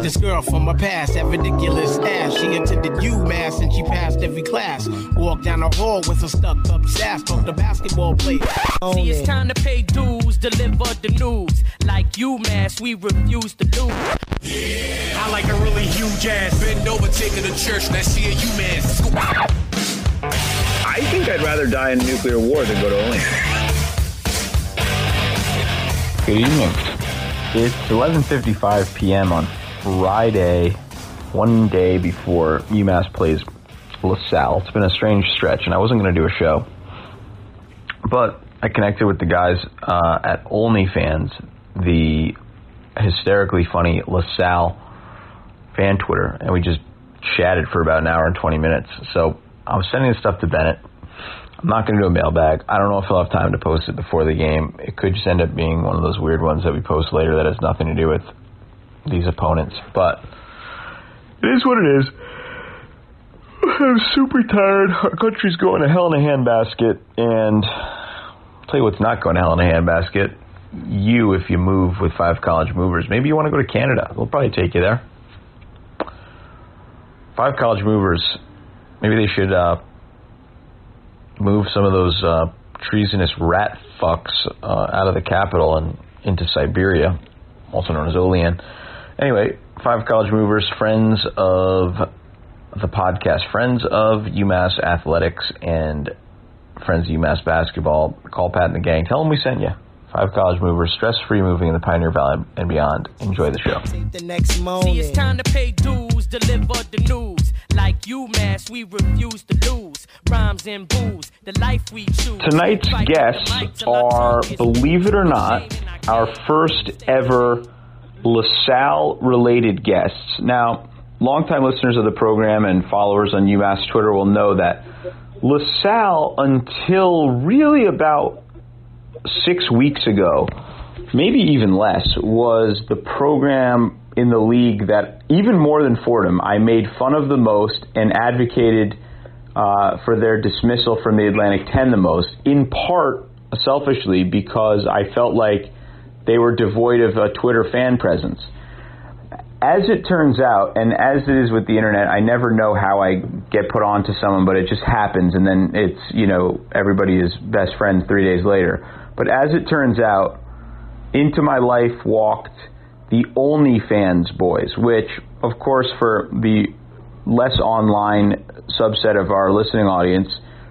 This girl from my past had ridiculous ass. She attended UMass and she passed every class. Walked down the hall with a stuck up sass. Talked to basketball players. See, it's oh, time to pay dues, deliver the news. Like UMass, we refuse to lose. Yeah. I like a really huge ass. Bend over, take her to church. Now she a UMass. I think I'd rather die in a nuclear war than go to OnlyFans. Good evening. It's 11:55 p.m. on Friday, one day before UMass plays LaSalle. It's been a strange stretch, and I wasn't going to do a show, but I connected with the guys uh, at Olney Fans, the hysterically funny LaSalle fan Twitter, and we just chatted for about an hour and 20 minutes. So I was sending the stuff to Bennett. I'm not going to do a mailbag. I don't know if I'll have time to post it before the game. It could just end up being one of those weird ones that we post later that has nothing to do with these opponents. But it is what it is. I'm super tired. Our country's going to hell in a handbasket. And I'll tell you what's not going to hell in a handbasket. You, if you move with five college movers, maybe you want to go to Canada. They'll probably take you there. Five college movers. Maybe they should uh, move some of those uh, treasonous rat fucks uh, out of the capital and into Siberia, also known as Olney. Anyway, five college movers, friends of the podcast, friends of UMass athletics, and friends of UMass basketball. Call Pat and the gang. Tell them we sent you. Five college movers, stress free moving in the Pioneer Valley and beyond. Enjoy the show. The next See, morning. it's time to pay dues, deliver the news. Like UMass, we refuse to lose. Rhymes and booze, the life we choose. Tonight's Fight with the guests mic till our are, believe it or not, our first ever LaSalle related guests. Now, longtime listeners of the program and followers on UMass Twitter will know that LaSalle, until really about six weeks ago, maybe even less, was the program in the league that, even more than Fordham, I made fun of the most and advocated uh, for their dismissal from the Atlantic 10 the most, in part selfishly because I felt like they were devoid of a Twitter fan presence. As it turns out, and as it is with the internet, I never know how I get put on to someone, but it just happens, and then it's, you know, everybody is best friends three days later. But as it turns out, into my life walked the Olney Fans boys, which, of course, for the less online subset of our listening audience,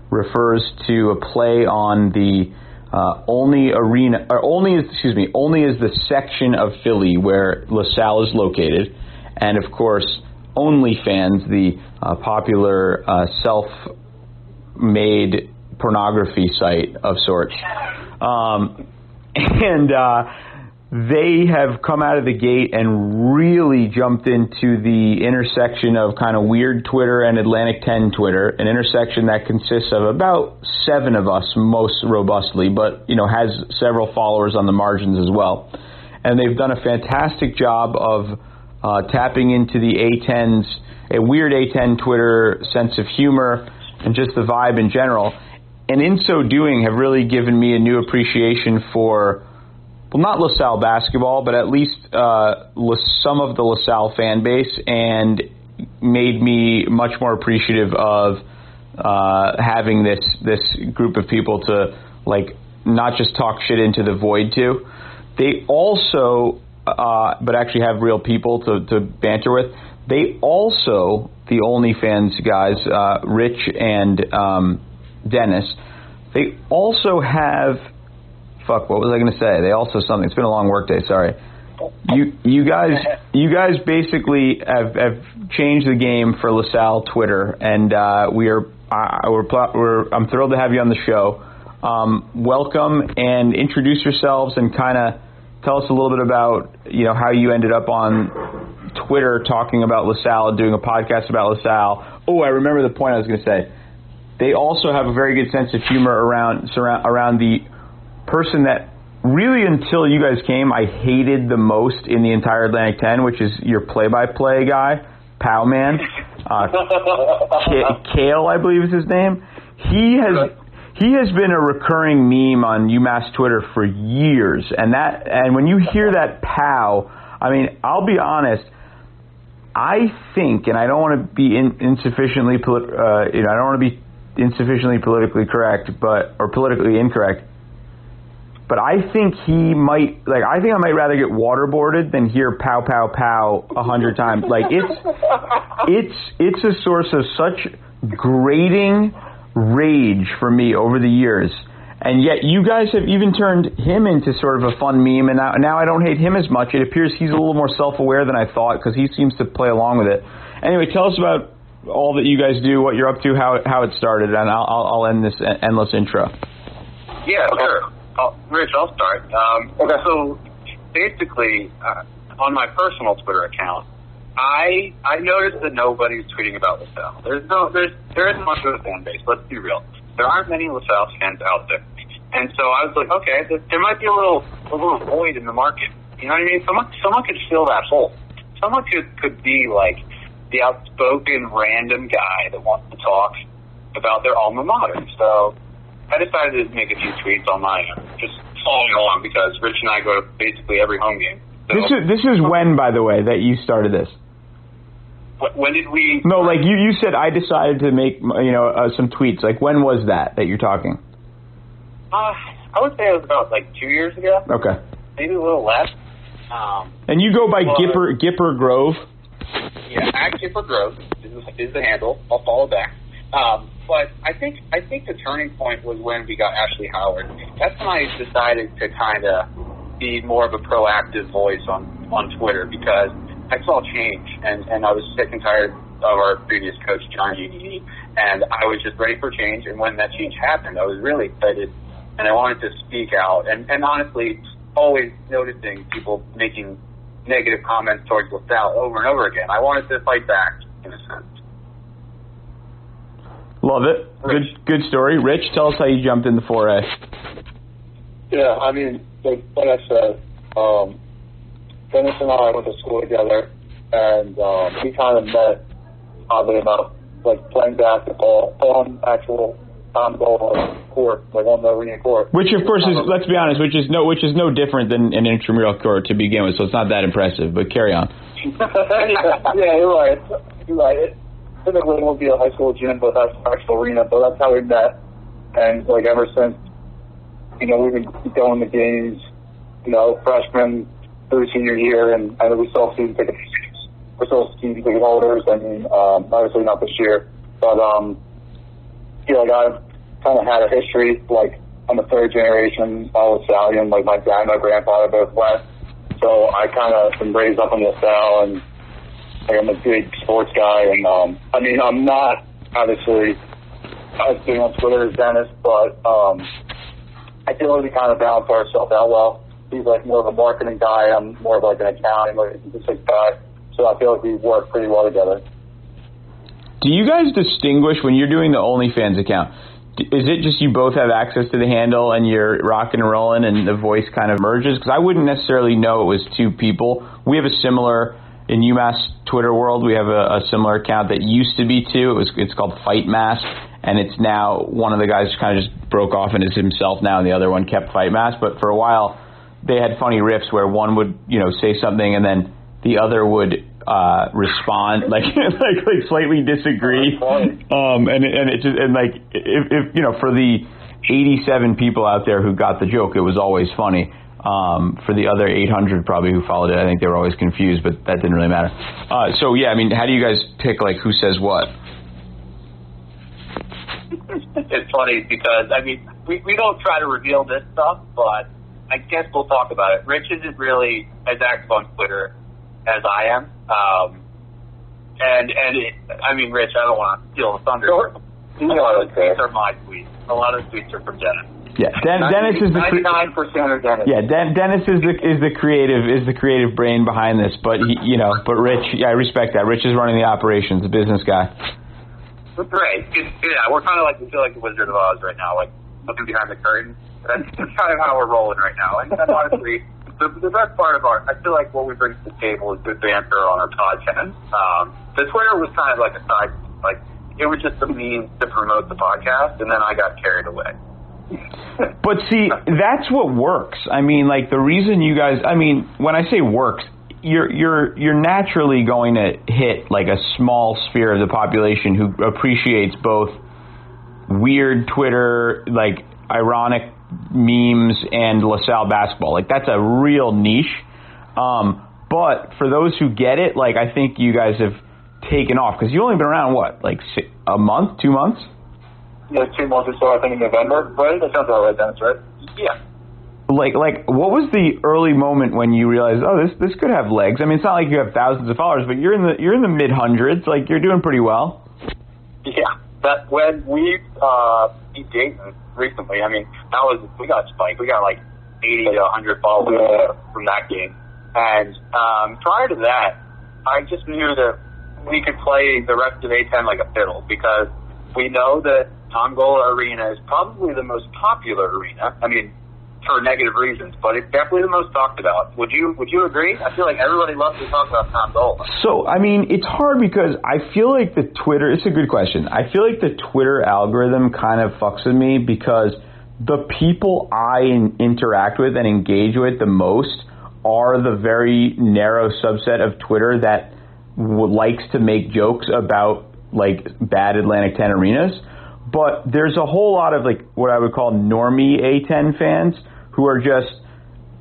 refers to a play on the uh, Olney arena, or Olney, excuse me, Olney is the section of Philly where LaSalle is located, and of course, OnlyFans, the uh, popular uh, self-made pornography site of sorts. Um, and uh, they have come out of the gate and really jumped into the intersection of kind of weird Twitter and Atlantic 10 Twitter, an intersection that consists of about seven of us most robustly, but you know has several followers on the margins as well. And they've done a fantastic job of uh, tapping into the A10's a weird A10 Twitter sense of humor and just the vibe in general. And in so doing, have really given me a new appreciation for well, not LaSalle basketball, but at least uh, some of the LaSalle fan base, and made me much more appreciative of uh, having this this group of people to like not just talk shit into the void to. They also, uh, but actually have real people to, to banter with. They also, the Olney Fans guys, uh, Rich and um, Dennis, they also have fuck, what was I going to say? They also something. It's been a long workday. Sorry. You you guys you guys basically have, have changed the game for LaSalle Twitter, and uh, we are uh, we're, we're I'm thrilled to have you on the show. Um, welcome and introduce yourselves and kind of tell us a little bit about you know how you ended up on Twitter talking about LaSalle and doing a podcast about LaSalle. Oh, I remember the point I was going to say. They also have a very good sense of humor around surround, around the person that really until you guys came, I hated the most in the entire Atlantic 10, which is your play-by-play guy, Pow Man, uh, K- Kale, I believe is his name. He has he has been a recurring meme on UMass Twitter for years, and that and when you hear that Pow, I mean, I'll be honest. I think, and I don't want to be in, insufficiently, uh, you know, I don't want to be insufficiently politically correct, but or politically incorrect. But I think he might like. I think I might rather get waterboarded than hear pow pow pow a hundred times. Like it's it's it's a source of such grating rage for me over the years. And yet, you guys have even turned him into sort of a fun meme, and now, now I don't hate him as much. It appears he's a little more self-aware than I thought because he seems to play along with it. Anyway, tell us about all that you guys do, what you're up to, how how it started, and I'll I'll end this endless intro. Yeah, sure. I'll, Rich, I'll start. Um, okay. So basically, uh, on my personal Twitter account, I I noticed that nobody's tweeting about LaSalle. There's no there's there isn't much of a fan base. Let's be real. There aren't many LaSalle fans out there, and so I was like, okay, there might be a little a little void in the market. You know what I mean? Someone someone could fill that hole. Someone could could be like the outspoken random guy that wants to talk about their alma mater. So I decided to make a few tweets on my own, just following along because Rich and I go to basically every home game. So, this is this is when, by the way, that you started this. When did we? No, like you, you said, I decided to make you know uh, some tweets. Like when was that that you're talking? Uh, I would say it was about like two years ago. Okay. Maybe a little less. Um, and you go by well, Gipper Gipper Grove. Yeah, at Gipper Grove is, is the handle. I'll follow back. Um, but I think I think the turning point was when we got Ashley Howard. That's when I decided to kind of be more of a proactive voice on on Twitter because I saw change and and I was sick and tired of our previous coach John G. and I was just ready for change. And when that change happened, I was really excited and I wanted to speak out. And and honestly, always noticing people making negative comments towards LaSalle over and over again. I wanted to fight back in a sense. Love it. Good good story. Rich, tell us how you jumped into 4A. Yeah, I mean, like, like I said, um, Dennis and I went to school together, and um, we kind of met, oddly enough, like playing basketball on actual on Gola court, like on the arena court. Which, of course, is let's be honest, which is no, which is no different than an intramural court to begin with. So it's not that impressive. But carry on. yeah, yeah, you're right. You're right. It, be a high school gym, but that's actual arena. But that's how we met, and like ever since, you know, we've been going to games, you know, freshman through senior year, and I know we still season ticket we're still season ticket holders. I mean, um, obviously not this year, but um, you know, like I've kind of had a history. Like I'm a third generation LaSallian. Like my dad and my grandfather both went, so I kind of been raised up in LaSalle and like I'm a big sports guy, and um, I mean I'm not obviously as big on Twitter as Dennis, but um, I feel like we kind of balance ourselves out well. He's like more of a marketing guy. I'm more of like an accounting, like statistics guy. So I feel like we work pretty well together. Do you guys distinguish when you're doing the Olney Fans account? Is it just you both have access to the handle and you're rocking and rolling and the voice kind of merges? Because I wouldn't necessarily know it was two people. We have a similar in UMass Twitter world, we have a, a similar account that used to be two. It was it's called Fight Mass, and it's now one of the guys kind of just broke off and is himself now, and the other one kept Fight Mass. But for a while, they had funny riffs where one would you know say something and then the other would uh, respond like like like slightly disagree. Um, and and it just and like if, if you know for the 87 people out there who got the joke, it was always funny. Um, for the other 800 probably who followed it, I think they were always confused, but that didn't really matter. Uh, so yeah, I mean, how do you guys pick like who says what? it's funny because I mean we we don't try to reveal this stuff, but I guess we'll talk about it. Rich isn't really as active on Twitter as I am, um, and and it, I mean, Rich, I don't want to steal the thunder. Sure. A lot of the tweets are my tweets. A lot of the tweets are from Dennis. Yeah, Den- Dennis is the ninety-nine percent of Dennis. Yeah, Den- Dennis is the is the creative is the creative brain behind this, but he, you know, but Rich, yeah, I respect that. Rich is running the operations, the business guy. Great, yeah, we're kind of like we feel like the Wizard of Oz right now, like looking behind the curtain. That's kind of how we're rolling right now, and, and honestly. The, the best part of our, I feel like what we bring to the table is good banter on our podcast. Um, the Twitter was kind of like a side, like it was just a means to promote the podcast, and then I got carried away but see, that's what works. I mean, like the reason you guys, I mean, when I say works, you're you're you're naturally going to hit like a small sphere of the population who appreciates both weird Twitter, like ironic memes, and LaSalle basketball. Like that's a real niche. Um, but for those who get it, like I think you guys have taken off because you've only been around what, like a month, two months? Yeah, two months or so, I think in November, right? That sounds about right, Dennis, right? Yeah. Like, like, what was the early moment when you realized, oh, this this could have legs? I mean, it's not like you have thousands of followers, but you're in the you're in the mid hundreds. Like, you're doing pretty well. Yeah. That when we uh beat Dayton recently, I mean, that was we got spiked. We got like eighty to hundred followers from that game. And um prior to that, I just knew that we could play the rest of A10 like a fiddle because we know that Tom Gola Arena is probably the most popular arena. I mean, for negative reasons, but it's definitely the most talked about. Would you Would you agree? I feel like everybody loves to talk about Tom Gola. So, I mean, it's hard because I feel like the Twitter. It's a good question. I feel like the Twitter algorithm kind of fucks with me because the people I in, interact with and engage with the most are the very narrow subset of Twitter that w- likes to make jokes about like bad Atlantic 10 arenas. But there's a whole lot of like what I would call normie A10 fans who are just,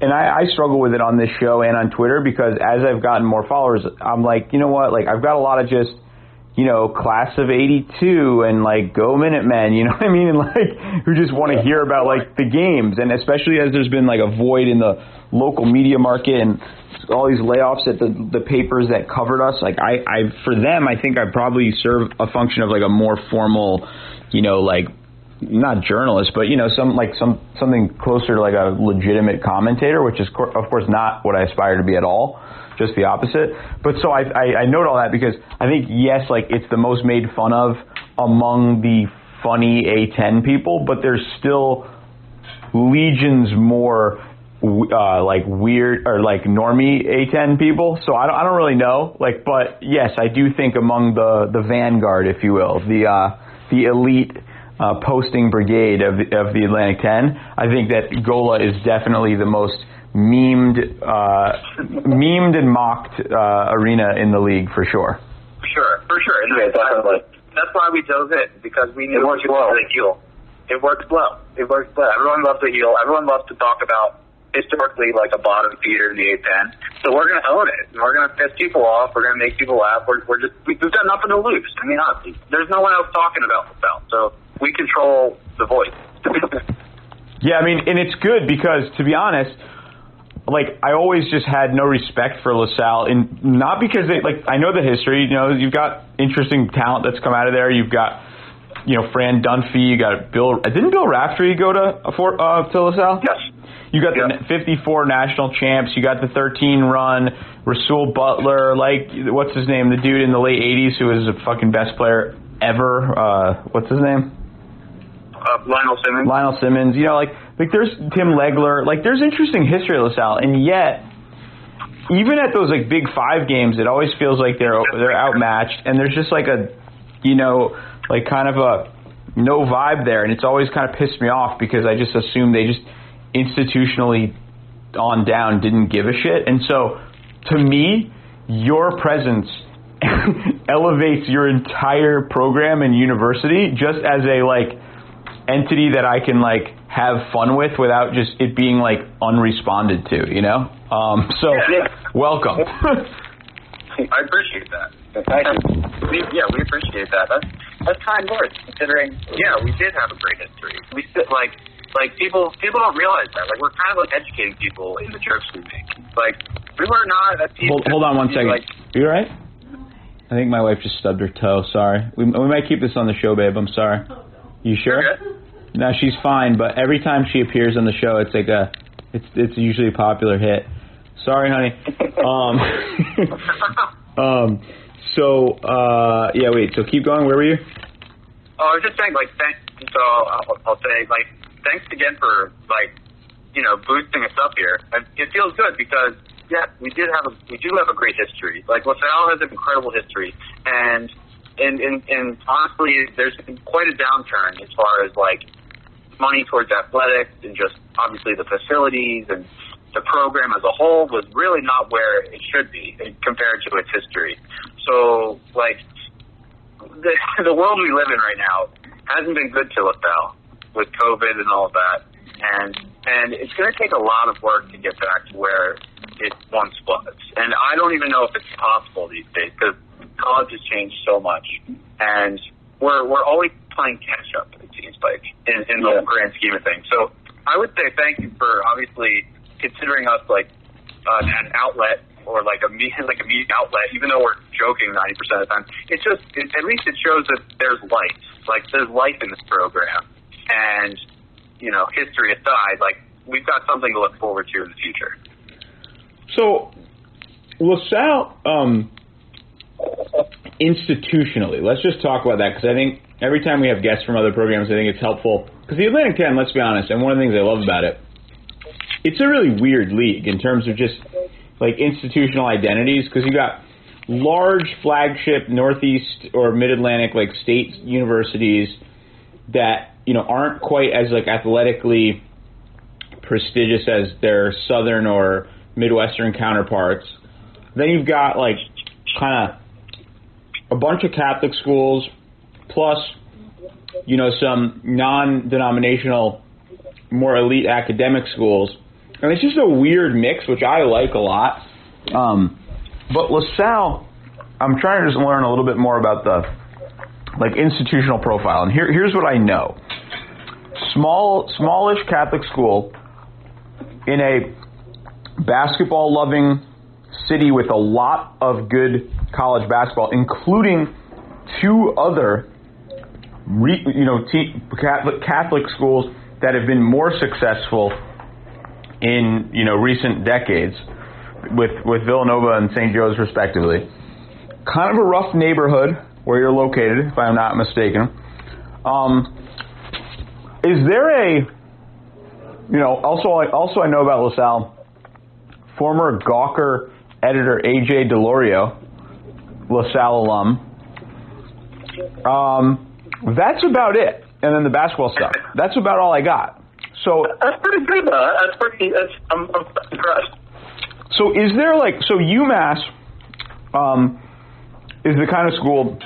and I, I struggle with it on this show and on Twitter because as I've gotten more followers, I'm like, you know what? Like I've got a lot of just, you know, class of 82 and like go Minutemen, you know what I mean? And like who just want to hear about like the games. And especially as there's been like a void in the local media market and all these layoffs at the, the papers that covered us, like I, I, for them, I think I probably serve a function of like a more formal, you know, like not journalist, but you know, some like some something closer to like a legitimate commentator, which is cor- of course not what I aspire to be at all, just the opposite. But so I, I I note all that because I think yes, like it's the most made fun of among the funny A10 people, but there's still legions more uh, like weird or like normie A10 people. So I don't, I don't really know. Like, but yes, I do think among the the vanguard, if you will, the uh, the elite uh, posting brigade of the, of the Atlantic 10, I think that Gola is definitely the most memed, uh, memed and mocked uh, arena in the league for sure. Sure, for sure. And Yeah, that's, definitely. that's why we chose it because we knew It works well. really heal. It works well. It works well. Everyone loves to heel. Everyone loves to talk about historically like a bottom feeder in the A10. So we're going to own it. We're going to piss people off. We're going to make people laugh. We're, we're just we, we've got nothing to lose. I mean, honestly, there's no one else talking about LaSalle. So we control the voice. Yeah, I mean, and it's good because to be honest, like I always just had no respect for LaSalle, and not because they like I know the history. You know, you've got interesting talent that's come out of there. You've got you know Fran Dunphy. You got Bill. Didn't Bill Raftery go to for uh, to LaSalle? yes. You got the 54 national champs. You got the 13 run. Rasul Butler, like what's his name? The dude in the late 80s who was the fucking best player ever. Uh, what's his name? Uh, Lionel Simmons. Lionel Simmons. You know, like like there's Tim Legler. Like there's interesting history of LaSalle, and yet even at those like Big Five games, it always feels like they're they're outmatched, and there's just like a you know like kind of a no vibe there, and it's always kind of pissed me off because I just assume they just institutionally on down didn't give a shit, and so to me, your presence elevates your entire program and university just as a like entity that I can like have fun with without just it being like unresponded to, you know? Um, so Yeah. welcome. I appreciate that. Thank you. We, yeah, we appreciate that. That's that's kind words considering. Yeah, we did have a great history. We sit like like people people don't realize that. Like we're kind of like educating people in the jokes we make. Like we were not a hold, hold on one second. Like, you all right? I think my wife just stubbed her toe. Sorry. We, we might keep this on the show, babe. I'm sorry. You sure? No, she's fine. But every time she appears on the show, it's like a, it's it's usually a popular hit. Sorry, honey. Um, um. So, uh, yeah. Wait. So keep going. Where were you? Oh, I was just saying, like, thanks. So I'll, I'll say, like, thanks again for like, you know, boosting us up here. It feels good because yeah, we did have a we do have a great history. Like LaSalle has an incredible history, and and and, and honestly, there's been quite a downturn as far as like money towards athletics and just obviously the facilities and the program as a whole was really not where it should be compared to its history. So, like, the, the world we live in right now hasn't been good to LaSalle with COVID and all of that. And, and it's going to take a lot of work to get back to where it once was. And I don't even know if it's possible these days because college has changed so much. And we're, we're always playing catch up, it seems like, in, in the Yeah. grand scheme of things. So I would say thank you for obviously considering us like uh, an outlet or like a me- like a media outlet, even though we're joking ninety percent of the time. It's just it, at least it shows that there's life. Like there's life in this program, and you know, history aside, like we've got something to look forward to in the future. So, LaSalle, um, institutionally, let's just talk about that because I think every time we have guests from other programs, I think it's helpful. Because the Atlantic 10, let's be honest, and one of the things I love about it, it's a really weird league in terms of just like institutional identities because you got large flagship Northeast or Mid Atlantic like state universities that you know aren't quite as like athletically prestigious as their southern or midwestern counterparts. Then you've got like kind of a bunch of Catholic schools plus you know some non-denominational more elite academic schools. And it's just a weird mix which I like a lot. Um, but LaSalle I'm trying to just learn a little bit more about the like institutional profile. And here here's what I know. Small smallish Catholic school in a basketball loving city with a lot of good college basketball, including two other re, you know te- Catholic, Catholic schools that have been more successful in you know recent decades with with Villanova and St. Joe's respectively. Kind of a rough neighborhood where you're located, if I'm not mistaken. Um, is there a you know, also I also I know about LaSalle. Former Gawker editor AJ Daulerio, LaSalle alum. Um, that's about it. And then the basketball stuff. That's about all I got. So That's pretty good, though. That's pretty. That's I'm, I'm impressed. So is there like so UMass um, is the kind of school,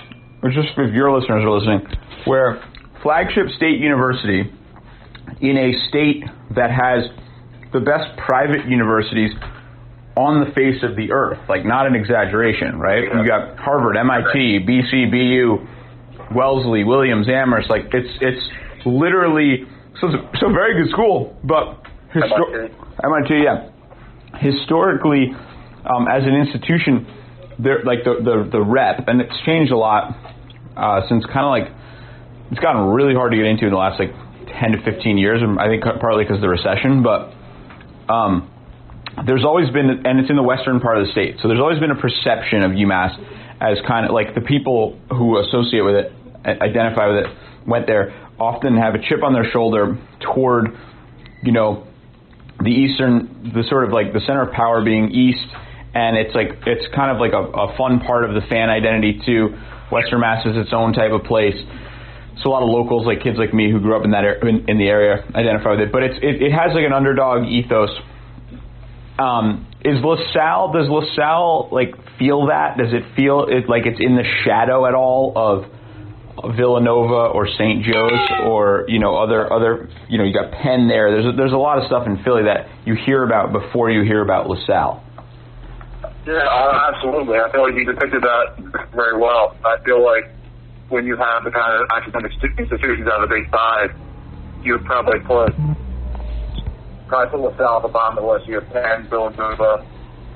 or just if your listeners are listening, where flagship state university in a state that has the best private universities on the face of the earth, like not an exaggeration, right? You got Harvard, MIT, BC, BU, Wellesley, Williams, Amherst, like it's it's literally so it's a, so very good school, but histo- MIT, yeah. Historically, um, as an institution, they're like the, the the rep, and it's changed a lot uh, since kind of like it's gotten really hard to get into in the last like ten to fifteen years. and I think partly because of the recession, but um, there's always been, and it's in the western part of the state, so there's always been a perception of UMass as kind of like the people who associate with it, identify with it, went there, often have a chip on their shoulder toward, you know, the eastern, the sort of like the center of power being east, and it's like it's kind of like a, a fun part of the fan identity too. Western Mass is its own type of place. So a lot of locals, like kids like me who grew up in that ar- in, in the area, identify with it. But it's it, it has like an underdog ethos. Um, is LaSalle? Does LaSalle like feel that? Does it feel it like it's in the shadow at all of Villanova or St. Joe's or you know other other you know you got Penn there. There's a, there's a lot of stuff in Philly that you hear about before you hear about LaSalle. Yeah, uh, absolutely. I feel like you depicted that very well. I feel like when you have the kind of academic institutions out of the Big Five, you would probably put probably put LaSalle at the bottom of the list. You have Penn, Villanova,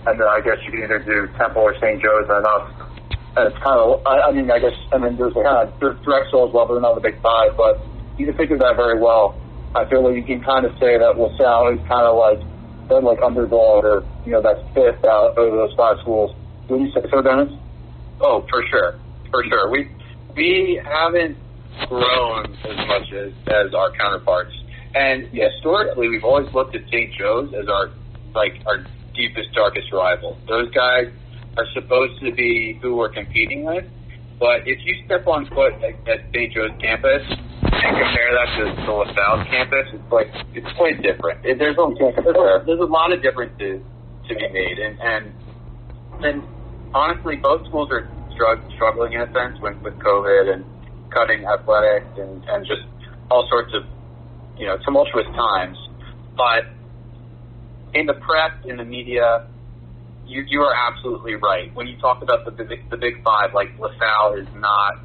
and then I guess you can either do Temple or St. Joe's and us. And it's kind of, I, I mean, I guess, I mean, there's kind of, there's Drexel as well, but they're not the Big Five, but you can depicted that very well. I feel like you can kind of say that LaSalle is kind of like, they're like underdog or, you know, that's fifth out of those five schools. Would you say so, Dennis? Oh, for sure, for sure. We we haven't grown as much as as our counterparts, and historically, we've always looked at St. Joe's as our like our deepest, darkest rival. Those guys are supposed to be who we're competing with, but if you step on foot at, St. Joe's campus, and compare that to the LaSalle campus, it's like it's quite different. It, there's, a, there's, there's a lot of differences to be made, and and and honestly, both schools are strugg- struggling in a sense with with COVID and cutting athletics and and just all sorts of you know tumultuous times. But in the press, in the media, you you are absolutely right. When you talk about the big, the Big Five, like LaSalle is not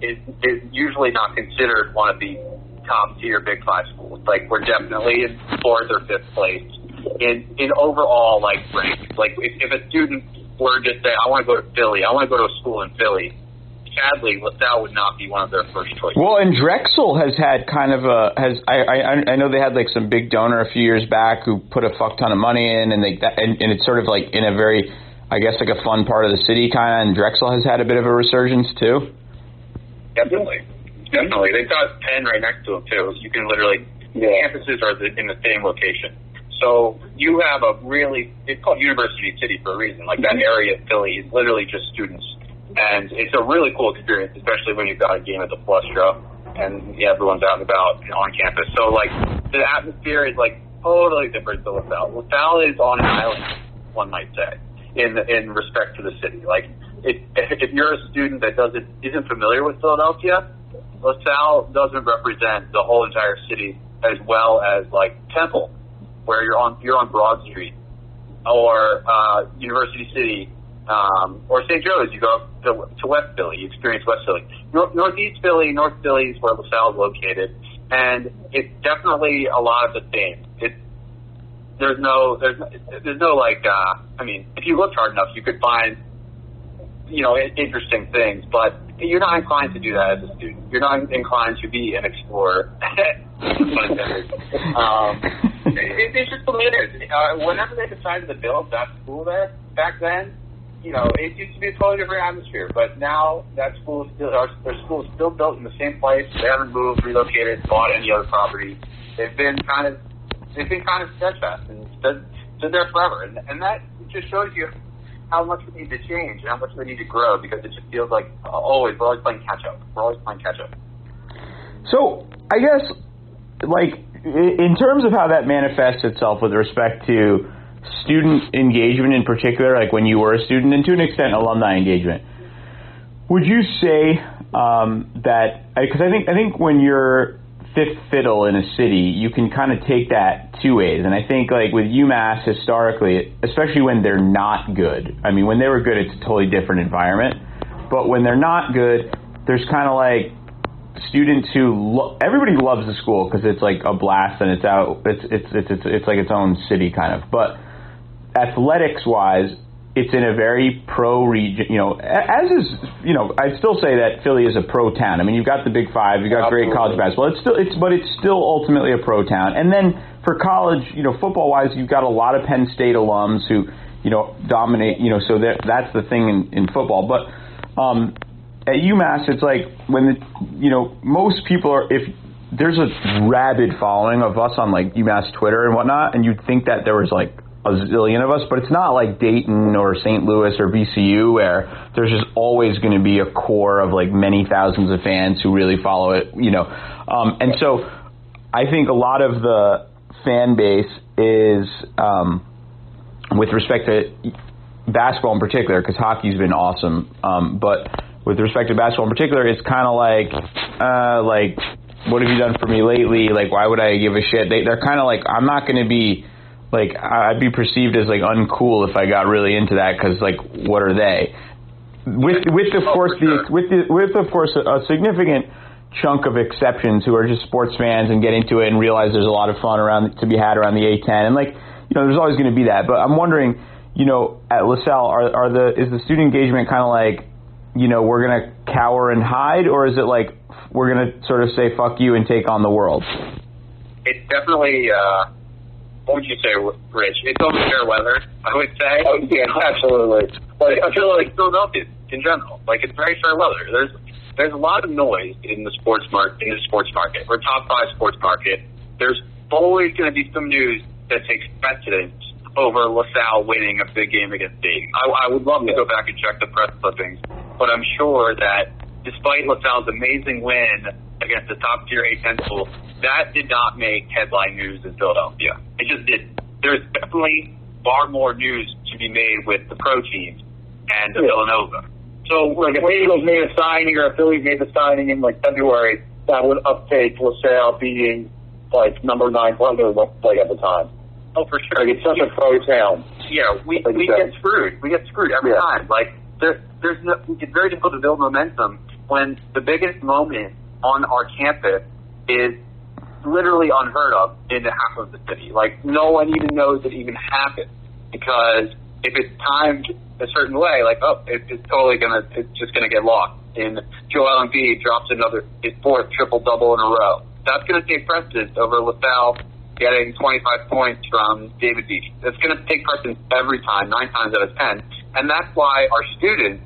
is is usually not considered one of the top tier Big Five schools. Like we're definitely in fourth or fifth place in in overall like rank. Like if, if a student were to say, I want to go to Philly, I want to go to a school in Philly, sadly, LaSalle would not be one of their first choices. Well, and Drexel has had kind of a has I I I know they had like some big donor a few years back who put a fuck ton of money in, and they that, and, and it's sort of like in a very I guess like a fun part of the city kind of, and Drexel has had a bit of a resurgence too. Definitely, definitely. They've got Penn right next to them too. You can literally Yeah. campuses are the, in the same location. So you have a really it's called University City for a reason. Like that mm-hmm. area of Philly is literally just students, and it's a really cool experience, especially when you've got a game at the Palestra and yeah, everyone's out and about on campus. So like the atmosphere is like totally different to LaSalle. LaSalle is on an island, one might say, in in respect to the city. Like if if you're a student that doesn't isn't familiar with Philadelphia, LaSalle doesn't represent the whole entire city as well as like Temple, where you're on you're on Broad Street, or uh, University City, um, or St. Joe's. You go up to, to West Philly, you experience West Philly, North, Northeast Philly, North Philly is where LaSalle is located, and it's definitely a lot of the same. It there's no there's there's no like uh, I mean, if you looked hard enough, you could find you know interesting things, but you're not inclined to do that as a student. You're not inclined to be an explorer. Um, it, it's just the way. Uh, whenever they decided to build that school there back then, you know, it used to be a totally different atmosphere. But now that school is still, our, their school is still built in the same place. They haven't moved, relocated, bought any other property. They've been kind of, they've been kind of steadfast and stood, stood there forever. And, and that just shows you how much we need to change and how much we need to grow because it just feels like uh, always we're always playing catch up. We're always playing catch up. So I guess, like, in terms of how that manifests itself with respect to student engagement in particular, like when you were a student, and to an extent, alumni engagement, would you say um, that? Because I think I think when you're fifth fiddle in a city, you can kind of take that two ways. And I think like with UMass historically, especially when they're not good. I mean, when they were good, it's a totally different environment. But when they're not good, there's kind of like students who lo- everybody loves the school because it's like a blast and it's out. It's it's it's it's it's like its own city kind of. But athletics wise, it's in a very pro region. You know, as is you know, I'd still say that Philly is a pro town. I mean, you've got the Big Five, you've got great college basketball. It's still it's but it's still ultimately a pro town. And then for college, you know, football wise, you've got a lot of Penn State alums who you know dominate. You know, so that that's the thing in, in football, but. Um, at UMass, it's like when the, you know most people are if there's a rabid following of us on like UMass Twitter and whatnot, and you'd think that there was like a zillion of us, but it's not like Dayton or St. Louis or VCU where there's just always going to be a core of like many thousands of fans who really follow it, you know. Um, and so I think a lot of the fan base is um, with respect to basketball in particular, because hockey's been awesome. Um, but with respect to basketball in particular, it's kind of like, uh, like, what have you done for me lately? Like, why would I give a shit? They, they're kind of like, I'm not going to be, like, I'd be perceived as like uncool if I got really into that, because like, what are they? With with of course the with the, with of course a, a significant chunk of exceptions who are just sports fans and get into it and realize there's a lot of fun around to be had around the A10 and like you know there's always going to be that. But I'm wondering you know at LaSalle are are the is the student engagement kind of like you know we're going to cower and hide or is it like we're going to sort of say fuck you and take on the world? It's definitely uh, what would you say, Rich? It's almost fair weather, I would say. Oh, yeah, absolutely. Like I feel like Philadelphia in general, like it's very fair weather. There's there's a lot of noise in the sports market. In the sports market, we're top five sports market. There's always going to be some news that takes precedence over LaSalle winning a big game against Dayton. I, I would love to go back and check the press clippings, but I'm sure that despite LaSalle's amazing win against the top tier A10 school, that did not make headline news in Philadelphia. It just did. There's definitely far more news to be made with the pro teams and Yeah. Villanova. So, like, if Eagles made a signing or a Phillies made the signing in like February, that would uptake LaSalle being like number nine contender like at the time. Oh, for sure. Like, it's such a pro town. Yeah, we Like we said. get screwed. We get screwed every Yeah. time. Like there, there's no, it's very difficult to build momentum when the biggest moment on our campus is literally unheard of in half of the city. Like no one even knows it even happened because if it's timed a certain way, like oh, it, it's totally gonna, it's just gonna get lost. And Joel Embiid drops another his fourth triple double in a row. That's gonna take precedence over LaSalle getting 25 points from David Beatty. Going to take precedence every time, nine times out of ten, and that's why our students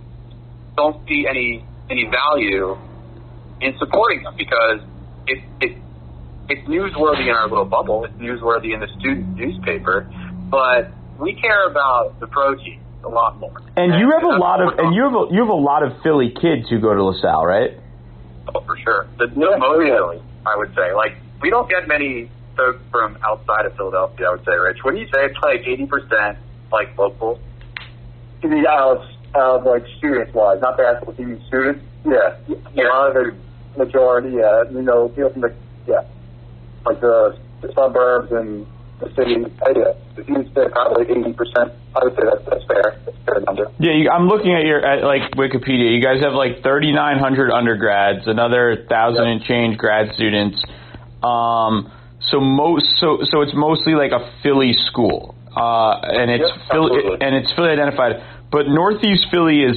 don't see any any value in supporting them because it, it it's newsworthy in our little bubble. It's newsworthy in the student newspaper, but we care about the pro team a lot more. And you have a lot of and you have a, you have a lot of Philly kids who go to LaSalle, right? Oh, for sure. The, the most Philly, I would say. Like, we don't get many folks from outside of Philadelphia, I would say, Rich. When you say it's like 80% like local, To the out of like students wise, not basketball team students. Yeah, Yeah. a lot of the majority. Yeah, you know, people from the yeah, like the, the suburbs and the city. I yeah, if you say probably eighty percent, I would say that's that's fair. That's a fair number. Yeah, you, I'm looking at your at like Wikipedia. You guys have like 3,900 undergrads, another thousand and change grad students. Um, so most so so it's mostly like a Philly school, uh, and it's Yep, Philly absolutely. and it's Philly identified. But Northeast Philly is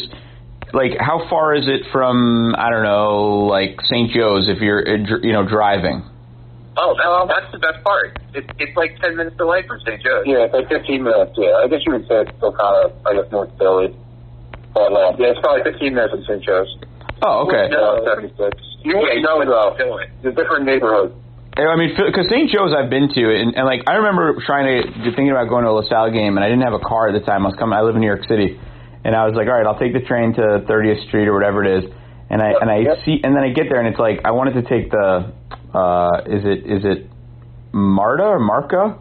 like how far is it from I don't know like St. Joe's if you're you know driving? Oh, that's, that's the best part. It, it's like 10 minutes away from St. Joe's. Yeah, it's like fifteen minutes. Yeah, I guess you would say it's still kind of I guess North Philly. But uh, yeah, it's probably fifteen minutes from St. Joe's. Oh, okay. Uh, Seventy six. You Yeah, would know though. Philly. The different neighborhoods. I mean, because St. Joe's I've been to, and, and like I remember trying to thinking about going to a LaSalle game, and I didn't have a car at the time. I was coming. I live in New York City, and I was like, all right, I'll take the train to 30th Street or whatever it is, and I and I Yep. see, and then I get there, and it's like I wanted to take the, uh, is it is it Marta or Marca?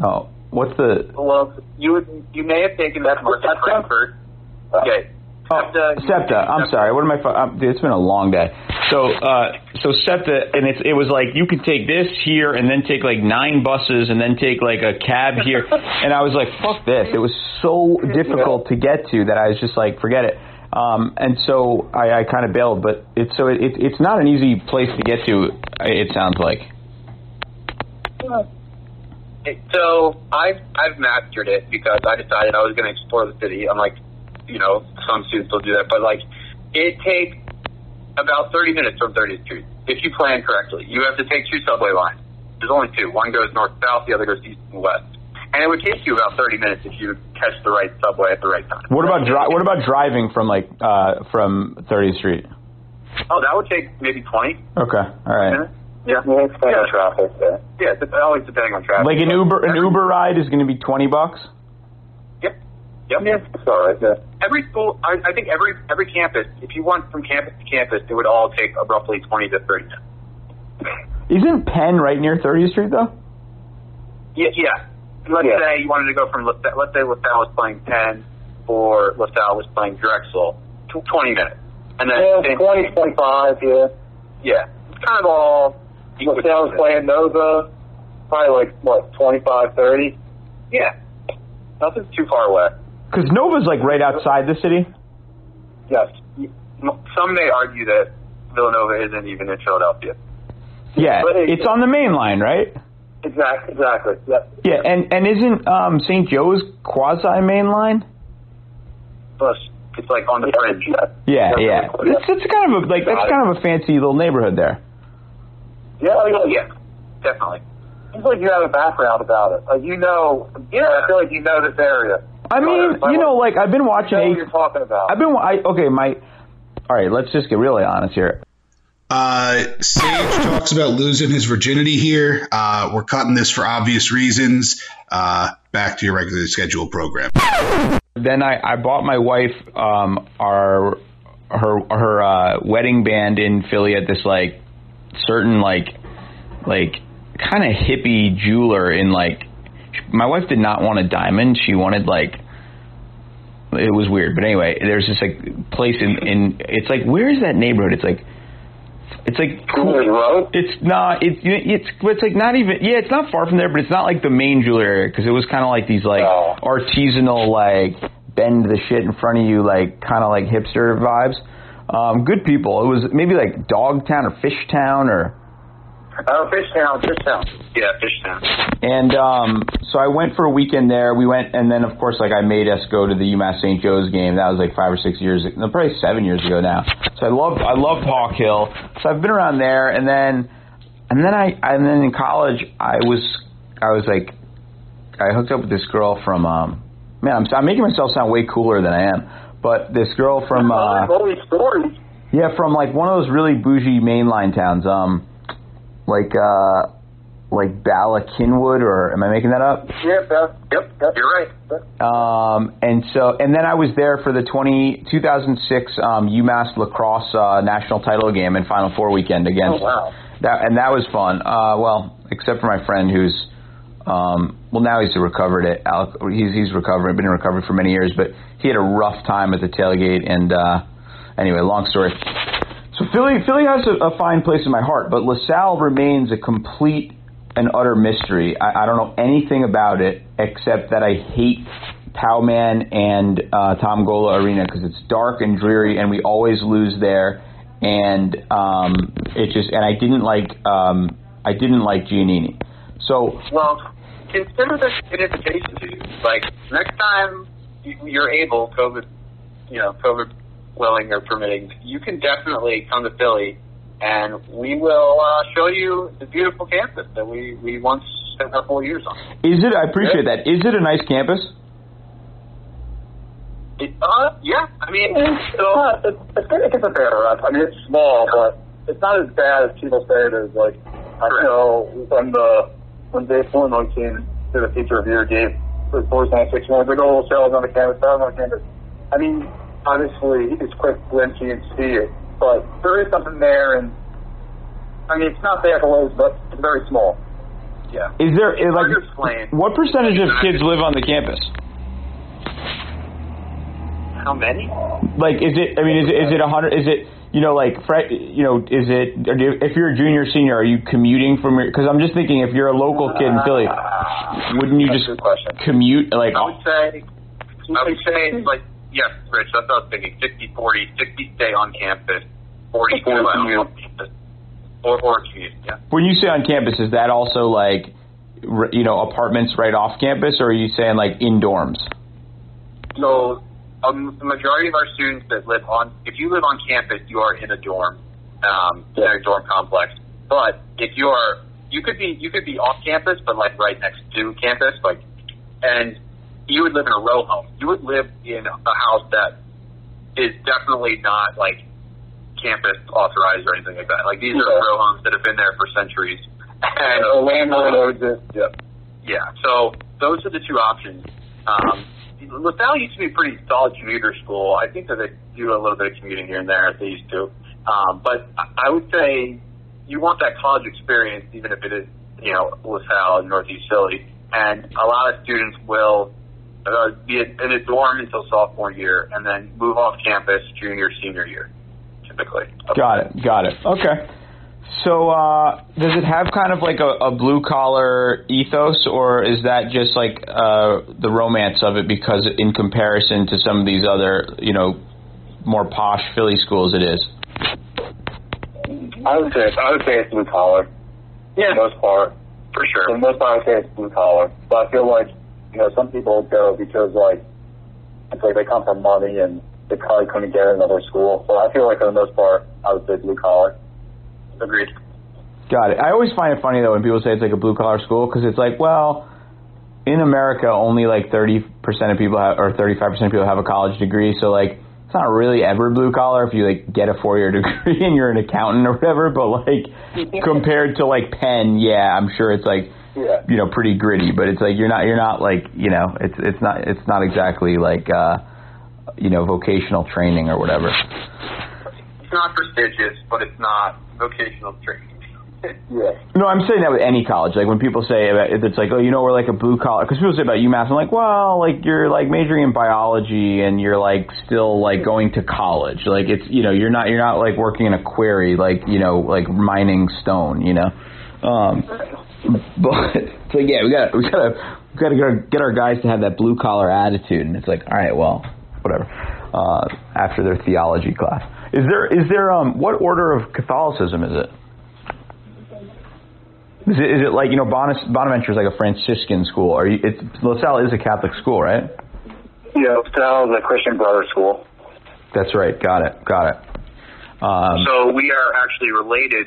No, what's the Well, you would, you may have taken that from? Frankford. Okay. Oh, Septa, SEPTA. I'm sorry. What am I? Um, dude, it's been a long day. So, uh, so SEPTA, and it's it was like you can take this here, and then take like nine buses, and then take like a cab here, and I was like, fuck this. It was so difficult to get to that I was just like, forget it. Um, and so I, I kind of bailed, but it's so it, it's not an easy place to get to. It sounds like. So I've I've mastered it because I decided I was going to explore the city. Unlike, you know, some students will do that, but like, it takes about 30 minutes from 30th Street if you plan correctly. You have to take two subway lines. There's only two. One goes north south, the other goes east and west. And it would take you about 30 minutes if you catch the right subway at the right time. What about dri- What about driving from like uh, from 30th Street? Oh, that would take maybe 20 Okay, all right. minutes. Yeah. Yeah, it's Yeah. of traffic there. Yeah, it's always depending on traffic. Like an Uber, an Uber ride is going to be 20 bucks. Yep. Yep. Yeah, it's all right. Yeah. every school, I, I think every every campus, if you went from campus to campus, it would all take uh, roughly 20 to 30 minutes. Isn't Penn right near 30th Street though? Yeah, yeah. Let's Yeah. say you wanted to go from, LaSalle, let's say LaSalle was playing 10 or LaSalle was playing Drexel, tw 20 minutes. And then, Yeah, 20, 25, yeah. yeah, it's kind of all equal. LaSalle's playing Nova, probably like, what, 25, 30? Yeah. Nothing's too far away. Because Nova's like right outside the city. Yes. Some may argue that Villanova isn't even in Philadelphia. Yeah, But it- it's on the main line, right? Exactly, exactly. Yeah. Yeah, and and isn't um, St. Joe's quasi main line? Plus, it's like on the fringe. Yeah, yeah. It's, it's kind of a like that's kind of a fancy little neighborhood there. Yeah, I mean, Yeah, definitely. seems like you have a background about it. Like, you know, yeah, I feel like you know this area. I mean, you know, like I've been you watching. know what you're talking about. I've been. I, okay, my. All right, let's just get really honest here. Uh, Sage talks about losing his virginity here. Uh, we're cutting this for obvious reasons. Uh, back to your regularly scheduled program. Then I, I bought my wife um, our her her uh, wedding band in Philly at this like certain like like kind of hippie jeweler in like my wife did not want a diamond she wanted like it was weird but anyway there's this like place in in it's like where is that neighborhood it's like it's like Coolidge Road? it's not it's it's it's like not even yeah it's not far from there but it's not like the main jewelry area because it was kind of like these like Oh. artisanal like bend the shit in front of you like kind of like hipster vibes um good people it was maybe like dogtown or fishtown or Oh, Fishtown, Fishtown. Yeah, Fishtown. and um, so I went for a weekend there. We went, and then of course, like I made us go to the UMass St. Joe's game. That was like five or six years, no, probably seven years ago now. So I loved, I loved Hawk Hill. So I've been around there, and then, and then I, and then in college, I was, I was like, I hooked up with this girl from, um, man, I'm, I'm making myself sound way cooler than I am. But this girl from, uh, all these stories. yeah, from like one of those really bougie mainline towns, um, like uh, like Bala Cynwyd, or am I making that up? Yep, that, yep, that's You're right. Um, and so, and then I was there for the 20, 2006 um, UMass lacrosse uh, national title game and Final Four weekend against. Oh, wow. That and that was fun. Uh, well, except for my friend who's, um, well, now he's recovered it. Alec, he's he's recovered, been in recovery for many years, but he had a rough time at the tailgate. And uh, anyway, long story. So Philly, Philly has a, a fine place in my heart, but LaSalle remains a complete and utter mystery. I, I don't know anything about it except that I hate Powman and uh, Tom Gola Arena because it's dark and dreary, and we always lose there. And um, it just and I didn't like um, I didn't like Giannini. So Well, consider this an invitation to you. Like next time you- you're able, COVID, you know, COVID willing or permitting, you can definitely come to Philly, and we will uh, show you the beautiful campus that we we once spent our four years on. is it? I appreciate that. Is it a nice campus? It, uh, yeah, I mean, It's so not, it's, it's, it gets a fair rep. I mean, it's small, but it's not as bad as people say it is. Like, I know when the, when Dave Portnoy came to the feature review, gave the boys on six one, big old sales on the campus, sales on the campus. I mean, obviously, it's quick glimpse, you can see it, but there is something there, and I mean, it's not the accolades, but it's very small. yeah. Is there Hard like explain. what percentage of kids live on the campus? How many? Like, is it? I mean, is it? Is it a hundred? Is it? You know, like, you know, is it? If you're a junior, senior, are you commuting from your? Because I'm just thinking, if you're a local kid in Philly, wouldn't you just a good question. commute? Like, I would say, I would say like, yes, Rich, that's what I was thinking, 60, 40, 60 stay on campus, 40 Or go out on campus. Or, or commute, yeah. when you say on campus, is that also like, you know, apartments right off campus, or are you saying like in dorms? So, um, the majority of our students that live on, if you live on campus, you are in a dorm, um, in a dorm complex. But if you are, you could be, you could be off campus, but like right next to campus, like, and you would live in a row home. You would live in a house that is definitely not like campus authorized or anything like that. Like these are row homes that have been there for centuries. And a landlord owns it. Yeah. yeah, so those are the two options. Um, LaSalle used to be a pretty solid commuter school. I think that they do a little bit of commuting here and there, they used to. Um, but I- I would say you want that college experience, even if it is, you know, LaSalle and Northeast Philly. And a lot of students will uh, be in a dorm until sophomore year and then move off campus junior, senior year, typically. Got it. Got it. Okay. So, uh, does it have kind of like a, a blue collar ethos, or is that just like uh, the romance of it? Because in comparison to some of these other, you know, more posh Philly schools, it is. I would say I would say it's blue collar. Yeah. For the most part. For For sure. the most part, I would say it's blue collar. But I feel like you know some people go because like it's like they come from money and they probably couldn't get another school. So I feel like for the most part, I would say blue collar. Agreed. Got it. I always find it funny though when people say it's like a blue collar school because it's like, well, in America, only like thirty percent of people have, or thirty five percent of people have a college degree. So like, it's not really ever blue collar if you like get a four year degree and you're an accountant or whatever. But like, compared to like Penn, yeah, I'm sure it's like Yeah. you know pretty gritty. But it's like you're not you're not like you know it's it's not it's not exactly like uh you know vocational training or whatever. It's not prestigious, but it's not vocational training. Yeah. No, I'm saying that with any college. Like when people say about, it's like, oh, you know, we're like a blue collar. Because people say about UMass, I'm like, well, like you're like majoring in biology and you're like still like going to college. Like it's you know you're not you're not like working in a quarry like you know like mining stone. You know. Um, but so yeah, we got we got to we got to get our guys to have that blue collar attitude, and it's like, all right, well, whatever. Uh, after their theology class, is there is there um what order of Catholicism is it? Is it, is it like you know Bonaventure is like a Franciscan school? Are you? It's LaSalle is a Catholic school, right? Yeah, LaSalle is a Christian Brother school. That's right. Got it. Got it. Um, So we are actually related.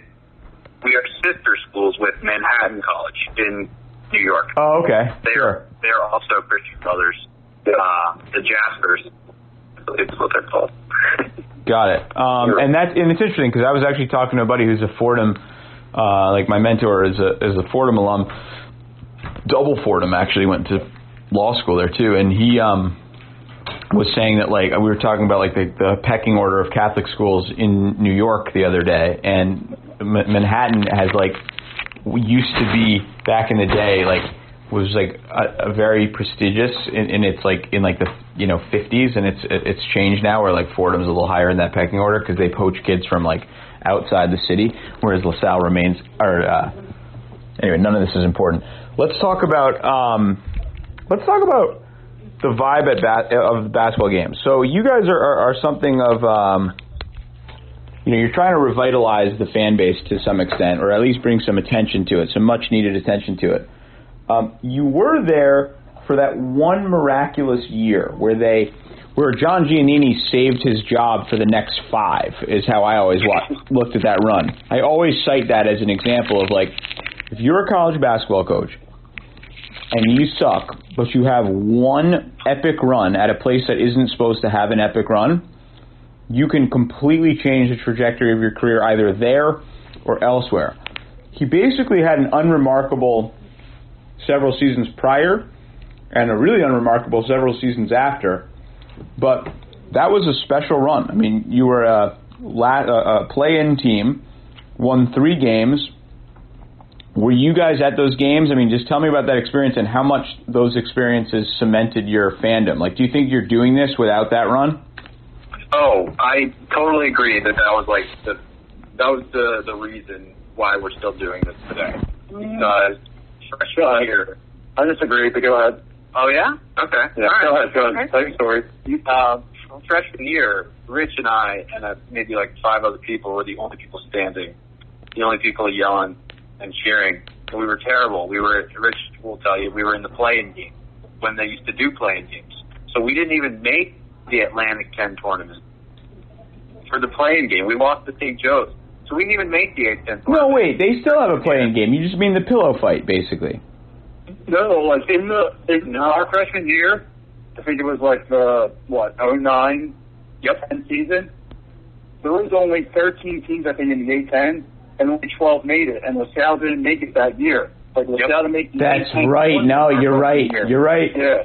We are sister schools with Manhattan College in New York. oh, okay. They're Sure. they're also Christian Brothers. Uh, the Jaspers. It's what they're called. Got it. Um, and that's and it's interesting because I was actually talking to a buddy who's a Fordham, uh, like my mentor is a is a Fordham alum, double Fordham actually went to law school there too, and he um, was saying that like we were talking about like the, the pecking order of Catholic schools in New York the other day, and M- Manhattan has like used to be back in the day like was like a, a very prestigious in, in its like in like the you know 50s and it's it's changed now where like Fordham's a little higher in that pecking order because they poach kids from like outside the city whereas LaSalle remains or uh, anyway none of this is important. Let's talk about um, let's talk about the vibe at bat- of the basketball games so you guys are, are, are something of um, you know, you're trying to revitalize the fan base to some extent, or at least bring some attention to it, some much needed attention to it. Um, you were there for that one miraculous year where they, where John Giannini saved his job for the next five, is how I always wa- looked at that run. I always cite that as an example of like, if you're a college basketball coach and you suck, but you have one epic run at a place that isn't supposed to have an epic run, you can completely change the trajectory of your career either there or elsewhere. He basically had an unremarkable several seasons prior and a really unremarkable several seasons after, but that was a special run. I mean, you were a, a, play-in team, won three games. Were you guys at those games? I mean, just tell me about that experience and how much those experiences cemented your fandom. Like, do you think you're doing this without that run? Oh, I totally agree that that was like the that was the the reason why we're still doing this today. Because freshman year, I disagree, but go ahead. oh yeah, okay, Yeah, All go right. ahead. Go ahead. Tell your story. Um, freshman year, Rich and I and uh, maybe like five other people were the only people standing, the only people yelling and cheering. And we were terrible. We were Rich will tell you we were in the play-in game when they used to do play-in games. So we didn't even make the Atlantic 10 tournament for the play-in game. We lost to St. Joe's. So we didn't even make the A10 tournament. No, wait. They still have a play-in game. You just mean the pillow fight, basically. No, like in the in our freshman year, I think it was like the what 09 Yep. 10 season. There was only 13 teams, I think, in the A10, and only 12 made it. And LaSalle didn't make it that year. Like LaSalle didn't make the That's right. tournament No, you're right. year. You're right. Yeah.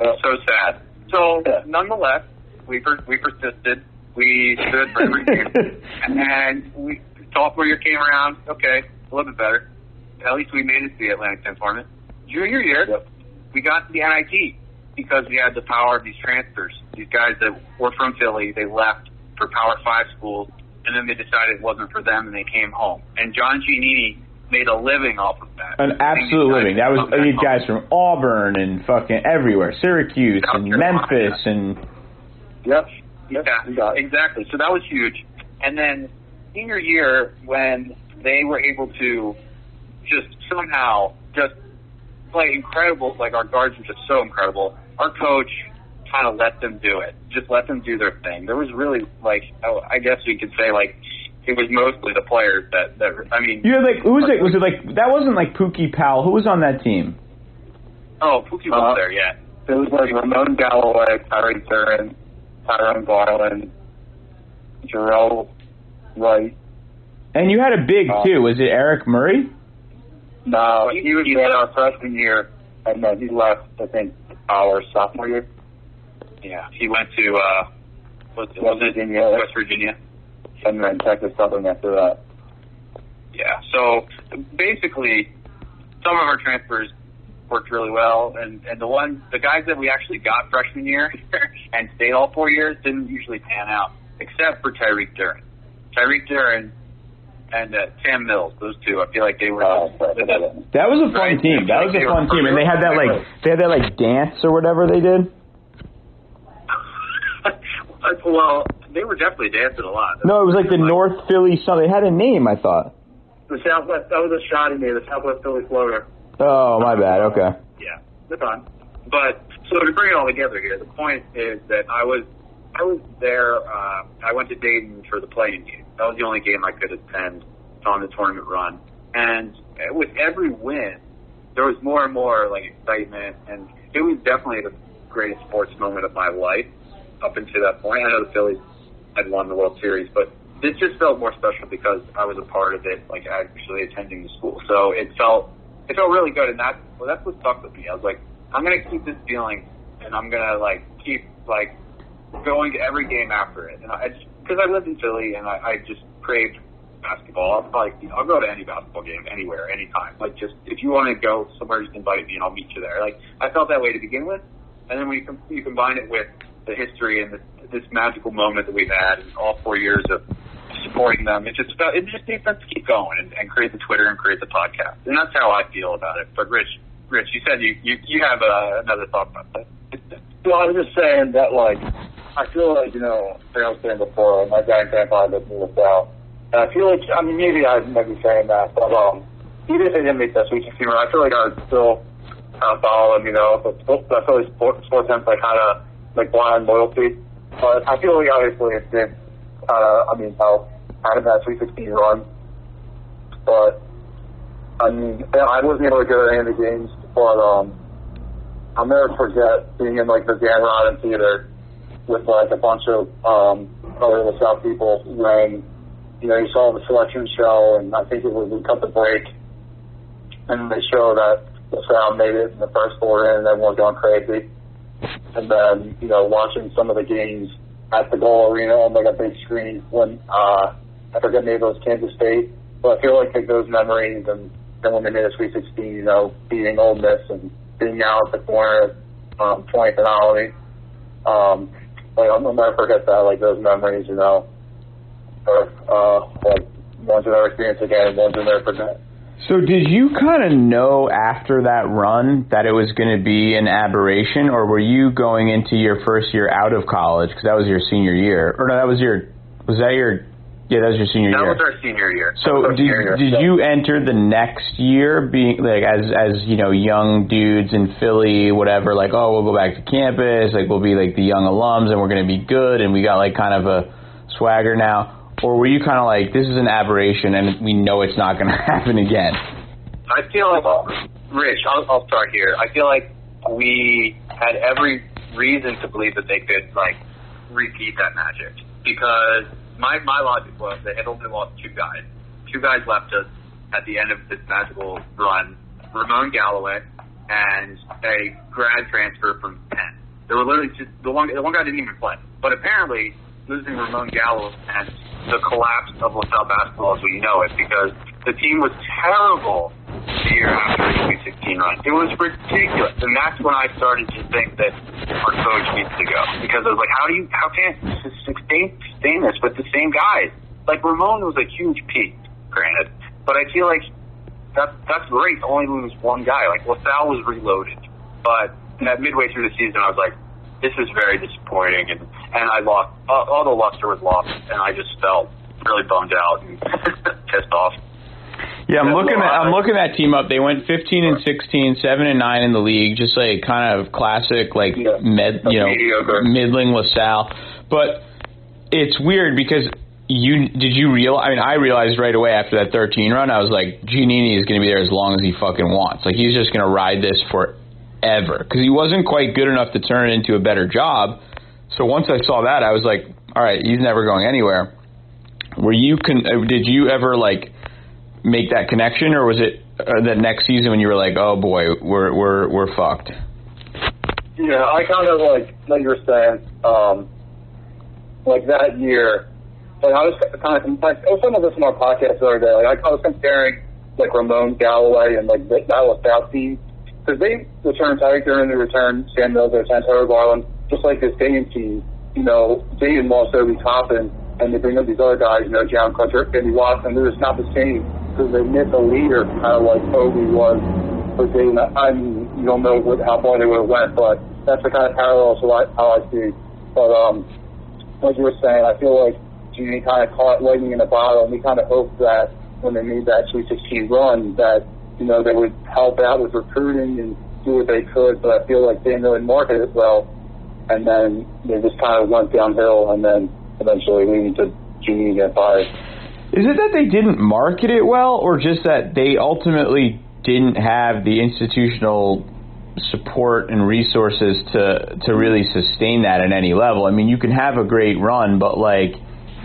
Uh, So sad. So Yeah. nonetheless, we per- we persisted. We stood for every game, and we sophomore year came around. Okay, a little bit better. At least we made it to the Atlantic 10 tournament. Junior year, Yep. we got to the NIT because we had the power of these transfers. These guys that were from Philly, they left for Power Five schools, and then they decided it wasn't for them, and they came home. And John Giannini made a living off of that. An absolute living. That was Come back guys from Auburn and fucking everywhere, Syracuse and Memphis and Yep. Yep. Yeah, you got it. exactly. So that was huge. And then senior year, when they were able to just somehow just play incredible, like our guards were just so incredible. Our coach kind of let them do it, just let them do their thing. There was really like, oh, I guess we could say like it was mostly the players that that I mean. you had like who was it? Was it like that wasn't like Pookie Powell? Who was on that team? Oh, Pookie was Uh, there, yeah. It was like Ramon Galloway, Tyreek Duren, Tyrone Garland, Jerrell Wright. And you had a big Uh, too. Was it Aaric Murray? No, He- he was he there our freshman year, and then he left, I think, our sophomore year. Yeah, he went to uh, was, was West it Virginia. West Virginia? And then Texas Southern after that. Yeah. So basically, some of our transfers worked really well, and and the ones, the guys that we actually got freshman year and stayed all four years didn't usually pan out, except for Tyreek Duren. Tyreek Duren and uh, Sam Mills, those two, I feel like they were. Uh, the, the, That was a fun Right. team. That was a fun team, and they had that like they had that like dance or whatever they did. well, they were definitely dancing a lot. No, it was like the North Philly. something. They had a name. I thought. The Southwest, that was a shot he made, the Southwest Philly floater. Oh, my bad. Okay. Yeah, that's fine. But so to bring it all together here, the point is that I was I was there. Uh, I went to Dayton for the play-in game. That was the only game I could attend on the tournament run. And with every win, there was more and more like excitement, and it was definitely the greatest sports moment of my life up until that point. I know the Phillies had won the World Series, but this just felt more special because I was a part of it, like actually attending the school. So it felt it felt really good, and that well, that's what stuck with me. I was like, I'm gonna keep this feeling, and I'm gonna like keep like going to every game after it. And I because I lived in Philly, and I, I just craved basketball. I'll probably you know, I'll go to any basketball game anywhere, anytime. Like just if you want to go somewhere, just invite me, and I'll meet you there. Like I felt that way to begin with, and then when you, com- you combine it with the history and the, this magical moment that we've had in all four years of supporting them, it just felt, it just made sense to keep going and, and create the Twitter and create the podcast, and that's how I feel about it. But Rich, Rich, you said you you, you have uh, another thought about that. Well, I was just saying that, like, I feel like, you know, I was saying before, my dad and grandpa lived in LaSalle. And I feel like, I mean, maybe I might be saying that, but, um, even if they didn't make that Sweet 16 run, I feel like I would still kind of follow them, you know, but I feel like sports, sports sense, like, kind of, like, blind loyalty. But I feel like, obviously, it did, uh, I mean, how, out of that Sweet 16 run. But, I mean, I wasn't able to go to any of the games, but, um, I'll never forget being in like the Dan Rodden Theater with like a bunch of um other LaSalle people when you know you saw the selection show and I think it was we cut the break and they show that LaSalle made it in the first in and everyone going crazy and then you know watching some of the games at the Gola arena on like a big screen when uh I forget maybe it was Kansas State but I feel like like those memories and then when they made a Sweet 16 you know beating Ole Miss and being out at the corner um, 20th and Olney. Um, like, I'll never forget that, like those memories, you know, or uh, like ones you'll never experience again, ones you'll never forget. So did you kind of know after that run that it was going to be an aberration, or were you going into your first year out of college because that was your senior year, or no, that was your was that your yeah that was your senior That year. That was our senior year. So did, year. did you enter the next year being like as as you know young dudes in Philly whatever like oh we'll go back to campus like we'll be like the young alums and we're going to be good and we got like kind of a swagger now or were you kind of like this is an aberration and we know it's not going to happen again I feel like, Rich, I'll, I'll start here. I feel like we had every reason to believe that they could, like, repeat that magic. Because my, my logic was they had only lost two guys. Two guys left us at the end of this magical run. Ramon Galloway and a grad transfer from Penn. They were literally just, the one, the one guy didn't even play. But apparently, losing Ramon Galloway and the collapse of LaSalle basketball as we know it because the team was terrible the year after the Sweet 16 run. It was ridiculous, and that's when I started to think that our coach needs to go because I was like, how do you, how can you sustain, sustain this with the same guys? Like Ramon was a huge peak, granted, but I feel like that's that's great to only lose one guy. Like LaSalle was reloaded, but at midway through the season, I was like, this is very disappointing, and and I lost all, all the luster was lost, and I just felt really bummed out and pissed off. Yeah, I'm looking at I'm looking at that team up. They went 15 and 16, 7 and 9 in the league, just like kind of classic like Yeah. med, you know, Mediocre. middling LaSalle. But it's weird because you did you real I mean I realized right away after that 13 run I was like Giannini is going to be there as long as he fucking wants. Like he's just going to ride this forever cuz he wasn't quite good enough to turn it into a better job. So once I saw that I was like all right, he's never going anywhere. Were you con- uh, did you ever like make that connection, or was it uh, that next season when you were like, "Oh boy, we're we're we're fucked"? Yeah, I kind of like like you were saying, um, like that year. Like I was kind of like I was talking about this on our podcast the other day. Like I, was comparing like Ramon Galloway and like the South team because they returned Tyreek Duren the return Sam Mills, they returned Garland, just like this Dayton team. You know, Dayton lost Obi Toppin, and they bring up these other guys. You know, Jalen Crutcher, Ibi Watson. They're just not the same because they miss a leader, kind of like Obi was for Dayton. I mean, you don't know what, how far they would have went, but that's the kind of parallel to what, how I see. But um, like you were saying, I feel like Genie kind of caught lightning in a bottle, and we kind of hoped that when they made that Sweet 16 run, that you know they would help out with recruiting and do what they could. But I feel like they didn't really market it well, and then they just kind of went downhill, and then eventually leading to Genie get fired. Is it that they didn't market it well, or just that they ultimately didn't have the institutional support and resources to to really sustain that at any level? I mean, you can have a great run, but like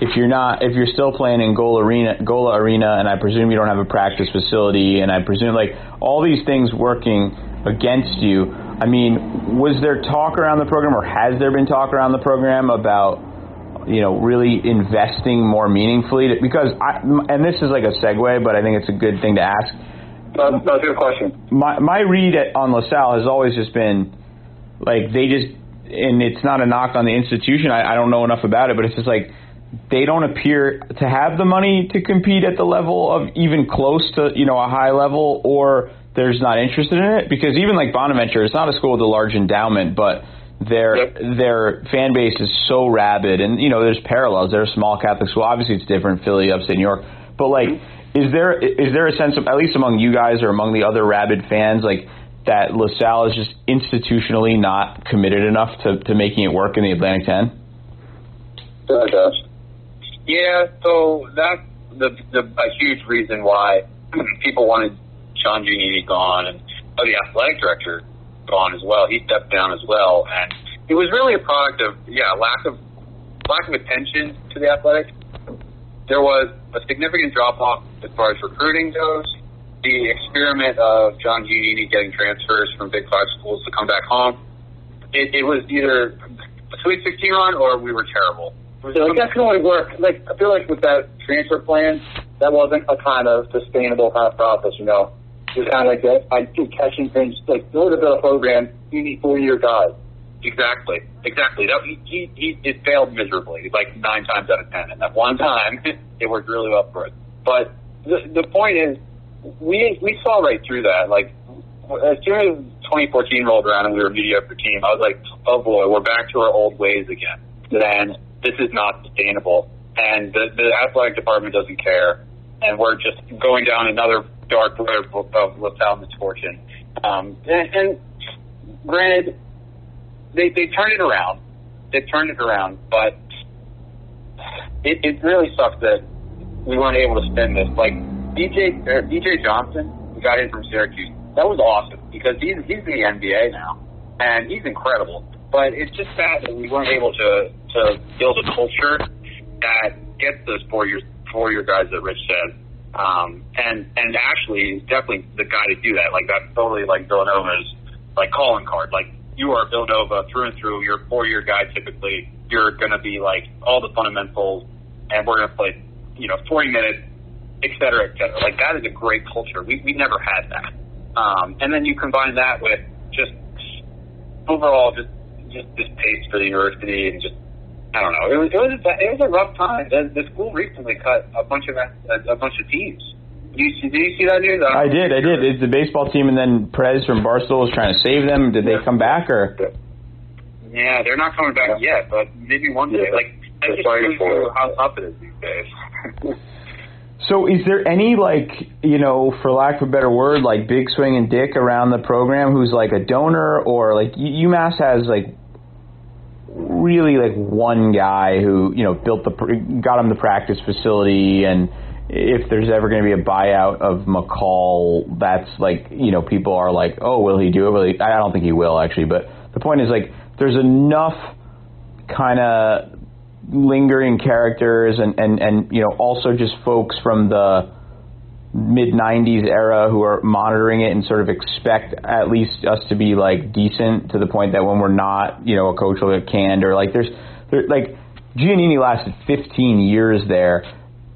if you're not if you're still playing in Gola Arena Gola Arena and I presume you don't have a practice facility and I presume like all these things working against you I mean was there talk around the program or has there been talk around the program about you know really investing more meaningfully? To, because I and this is like a segue but I think it's a good thing to ask. That's, that's a good question. My my read at, on LaSalle has always just been like they just and it's not a knock on the institution I, I don't know enough about it but it's just like they don't appear to have the money to compete at the level of even close to you know a high level or there's not interested in it because even like Bonaventure it's not a school with a large endowment but their yep. their fan base is so rabid and you know there's parallels they're a small Catholic school obviously it's different Philly upstate New York but like mm-hmm. is there is there a sense of at least among you guys or among the other rabid fans like that LaSalle is just institutionally not committed enough to, to making it work in the Atlantic 10? Yeah, does. Yeah, so that's the, the a huge reason why people wanted John Giannini gone and oh, the athletic director gone as well. He stepped down as well, and it was really a product of yeah lack of lack of attention to the athletics. There was a significant drop off as far as recruiting goes. The experiment of John Giannini getting transfers from Big Five schools to come back home, it, it was either a Sweet 16 run or we were terrible. So like that can only work. Like I feel like with that transfer plan, that wasn't a kind of sustainable kind of process. You know, it was kind of like that. I keep catching things. Like order to build a program, you need four year guys. Exactly, exactly. That he, he, he it failed miserably, like nine times out of ten, and that one time it worked really well for it. But the the point is, we we saw right through that. Like as soon as 2014 rolled around and we were a mediocre team, I was like, oh boy, we're back to our old ways again. Then this is not sustainable, and the, the athletic department doesn't care, and we're just going down another dark road of LaSalle misfortune. Um, and, and granted, they they turned it around. They turned it around, but it, it really sucks that we weren't able to spend this. Like BJ uh, BJ Johnson, who got in from Syracuse, that was awesome because he's he's in the NBA now, and he's incredible. But it's just sad that we weren't able to to build a culture that gets those four year four year guys that Rich said. Um, and and Ashley is definitely the guy to do that. Like that's totally like Villanova's like calling card. Like you are Villanova through and through. You're a four year guy typically. You're gonna be like all the fundamentals, and we're gonna play you know 40 minutes, et cetera, et cetera. Like that is a great culture. We we never had that. Um, and then you combine that with just overall just just this pace for the university and just I don't know. It was it was a, it was a rough time. The, the school recently cut a bunch of a, a bunch of teams. Did you, see, did you see that news? I, I did. I did. It's the baseball team, and then Perez from Barstool was trying to save them. Did they come back or? Yeah, they're not coming back yet, but maybe one day. Like I just shows how tough it is these days. So is there any like you know, for lack of a better word, like big swing and dick around the program who's like a donor or like UMass has like really like one guy who you know built the got him the practice facility and if there's ever going to be a buyout of McCall, that's like you know people are like, oh, will he do it? Will? I don't think he will actually. But the point is like there's enough kind of lingering characters and and and you know also just folks from the mid 90s era who are monitoring it and sort of expect at least us to be like decent to the point that when we're not, you know, a coach will get canned or like there's there, like Giannini lasted 15 years there.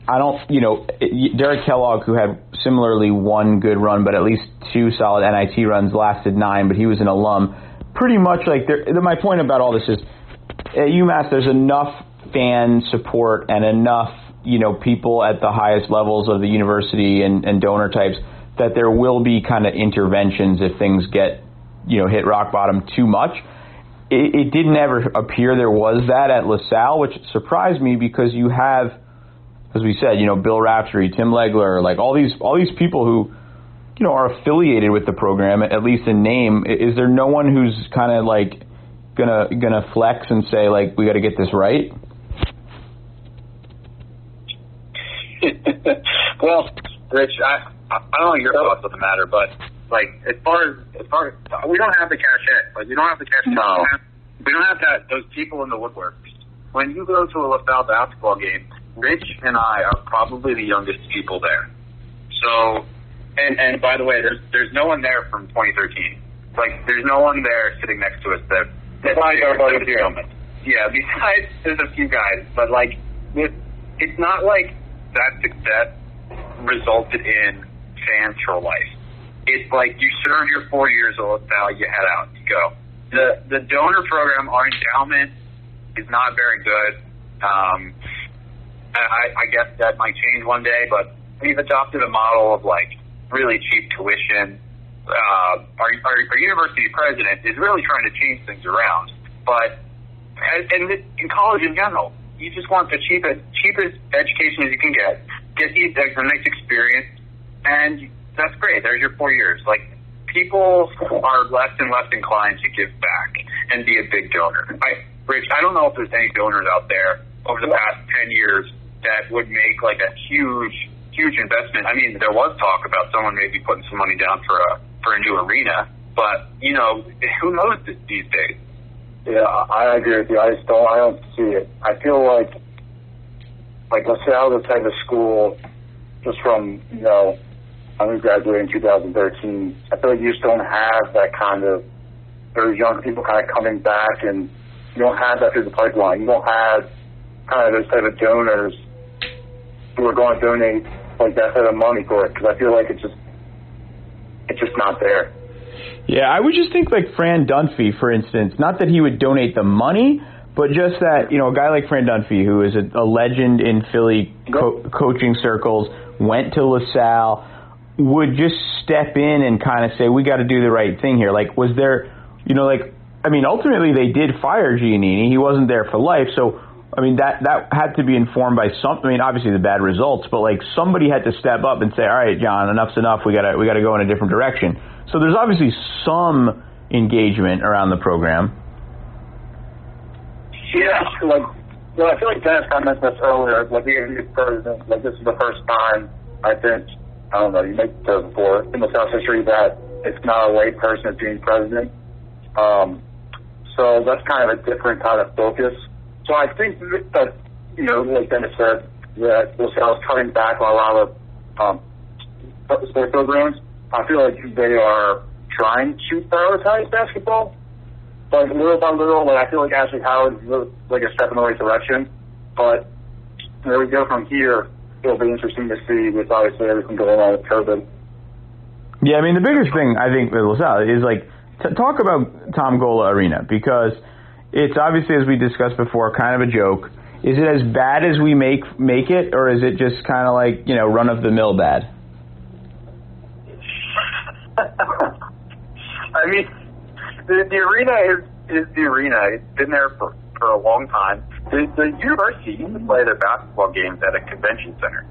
I don't, you know, Derek Kellogg, who had similarly one good run, but at least two solid NIT runs, lasted nine, but he was an alum. Pretty much like, there, my point about all this is at UMass, there's enough fan support and enough you know people at the highest levels of the university and, and donor types that there will be kind of interventions if things get you know hit rock bottom too much. It, it didn't ever appear there was that at LaSalle, which surprised me because you have, as we said, you know Bill Raftery, Tim Legler, like all these all these people who you know are affiliated with the program at least in name. Is there no one who's kind of like gonna gonna flex and say like we got to get this right? Well, Rich, I I don't know your thoughts on the matter, but like as far as as far as we don't have the cachet, like we don't have the cachet. No. We don't have that those people in the woodwork. When you go to a LaSalle basketball game, Rich and I are probably the youngest people there. So, and and by the way, there's there's no one there from 2013. Like there's no one there sitting next to us that. Besides our buddy Yeah, besides there's a few guys, but like it, it's not like that success resulted in fans for life. It's like you serve your four years old, now you head out, you go. The the donor program, our endowment is not very good. Um, I, I guess that might change one day, but we've adopted a model of like really cheap tuition. Uh, our, our, our university president is really trying to change things around, but and in college in general, you just want the cheapest cheapest education as you can get, get the, a nice experience, and that's great. There's your four years. Like people are less and less inclined to give back and be a big donor. I, Rich, I don't know if there's any donors out there over the past ten years that would make like a huge huge investment. I mean, there was talk about someone maybe putting some money down for a for a new arena, but you know, who knows these days? Yeah, I agree with you. I just don't. I don't see it. I feel like, like LaSalle, the type of school, just from you know, I am graduating in 2013. I feel like you just don't have that kind of very young people kind of coming back, and you don't have that through the pipeline. You don't have kind of those type of donors who are going to donate like that type of money for it because I feel like it's just it's just not there. Yeah, I would just think like Fran Dunphy, for instance. Not that he would donate the money, but just that you know a guy like Fran Dunphy, who is a, a legend in Philly co- coaching circles, went to LaSalle, would just step in and kind of say, "We got to do the right thing here." Like, was there, you know, like I mean, ultimately they did fire Giannini. He wasn't there for life, so I mean that that had to be informed by something. I mean, obviously the bad results, but like somebody had to step up and say, "All right, John, enough's enough. We gotta we gotta go in a different direction." So there's obviously some engagement around the program. Yeah, like well, I feel like Dennis kind of mentioned this earlier. Like being new president, like this is the first time I think I don't know you make the before in the South history that it's not a white person being president. Um, so that's kind of a different kind of focus so I think that, you know, like Dennis said, that LaSalle is cutting back on a lot of um, programs. I feel like they are trying to prioritize basketball, but little by little, like I feel like Ashley Howard is like a step in the right direction. But where we go from here, it'll be interesting to see with obviously everything going on with COVID. Yeah, I mean the biggest thing I think with LaSalle is like t- talk about Tom Gola Arena because – it's obviously, as we discussed before, kind of a joke. Is it as bad as we make make it, or is it just kind of like you know run of the mill bad? I mean, the, the arena is is the arena. It's been there for for a long time. The, the university used to play their basketball games at a convention center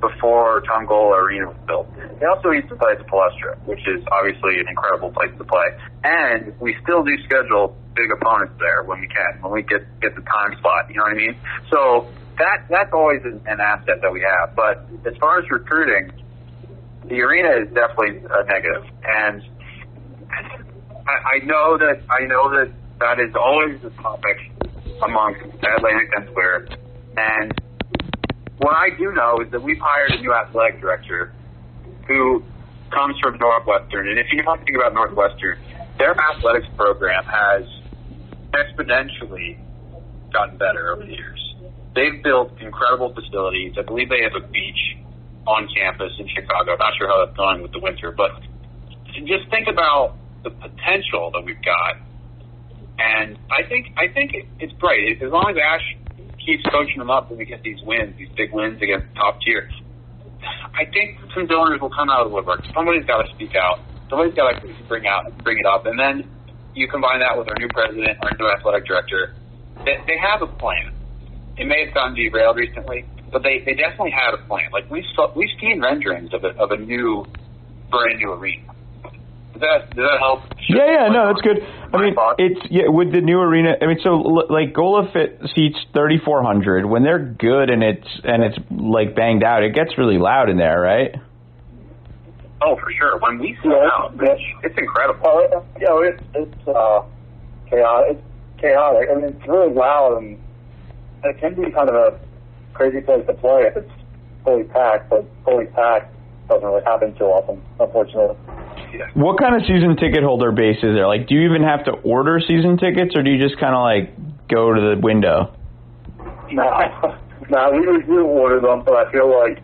before Tom Gola Arena was built. They also used to play at the Palestra, which is obviously an incredible place to play. And we still do schedule big opponents there when we can, when we get get the time slot. You know what I mean? So that that's always an asset that we have. But as far as recruiting, the arena is definitely a negative. And I, I know that I know that that is always a topic amongst Atlantic and Square. And what I do know is that we've hired a new athletic director who comes from Northwestern, and if you know anything about Northwestern, their athletics program has exponentially gotten better over the years. They've built incredible facilities. I believe they have a beach on campus in Chicago. I'm not sure how that's going with the winter, but just think about the potential that we've got. And I think I think it's bright. As long as Ash keeps coaching them up and we get these wins, these big wins against top tier, I think some donors will come out of the woodwork. Somebody's got to speak out. Somebody's got to bring out bring it up. And then you combine that with our new president, our new athletic director. They, they have a plan. It may have gotten derailed recently, but they, they definitely had a plan. Like we've saw, we've seen renderings of a, of a new brand new arena. Does that does that help? Yeah, yeah, no, that's good. I mean, it's yeah with the new arena. I mean, so like Gola Fit seats thirty four hundred. When they're good and it's and it's like banged out, it gets really loud in there, right? Oh, for sure. When we sell Yeah, out, it's, it's incredible. Oh, it, you know, it's it's uh, chaotic. It's chaotic. I mean, it's really loud, and it can be kind of a crazy place to play if it's fully packed. But fully packed doesn't really happen too often, unfortunately. What kind of season ticket holder base is there? Like, do you even have to order season tickets, or do you just kind of like go to the window? No, no, we do order them, but I feel like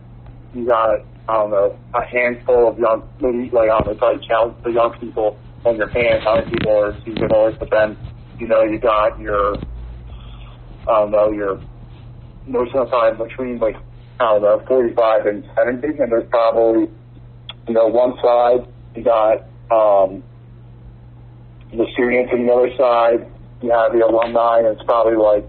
you got I don't know a handful of young, maybe like I don't know, to count the young people on your hands, how many people are season holders. But then you know you got your I don't know your most of the time between like I don't know forty five and seventy, and there's probably you know one side you got um the students, and the other side you have the alumni, and it's probably like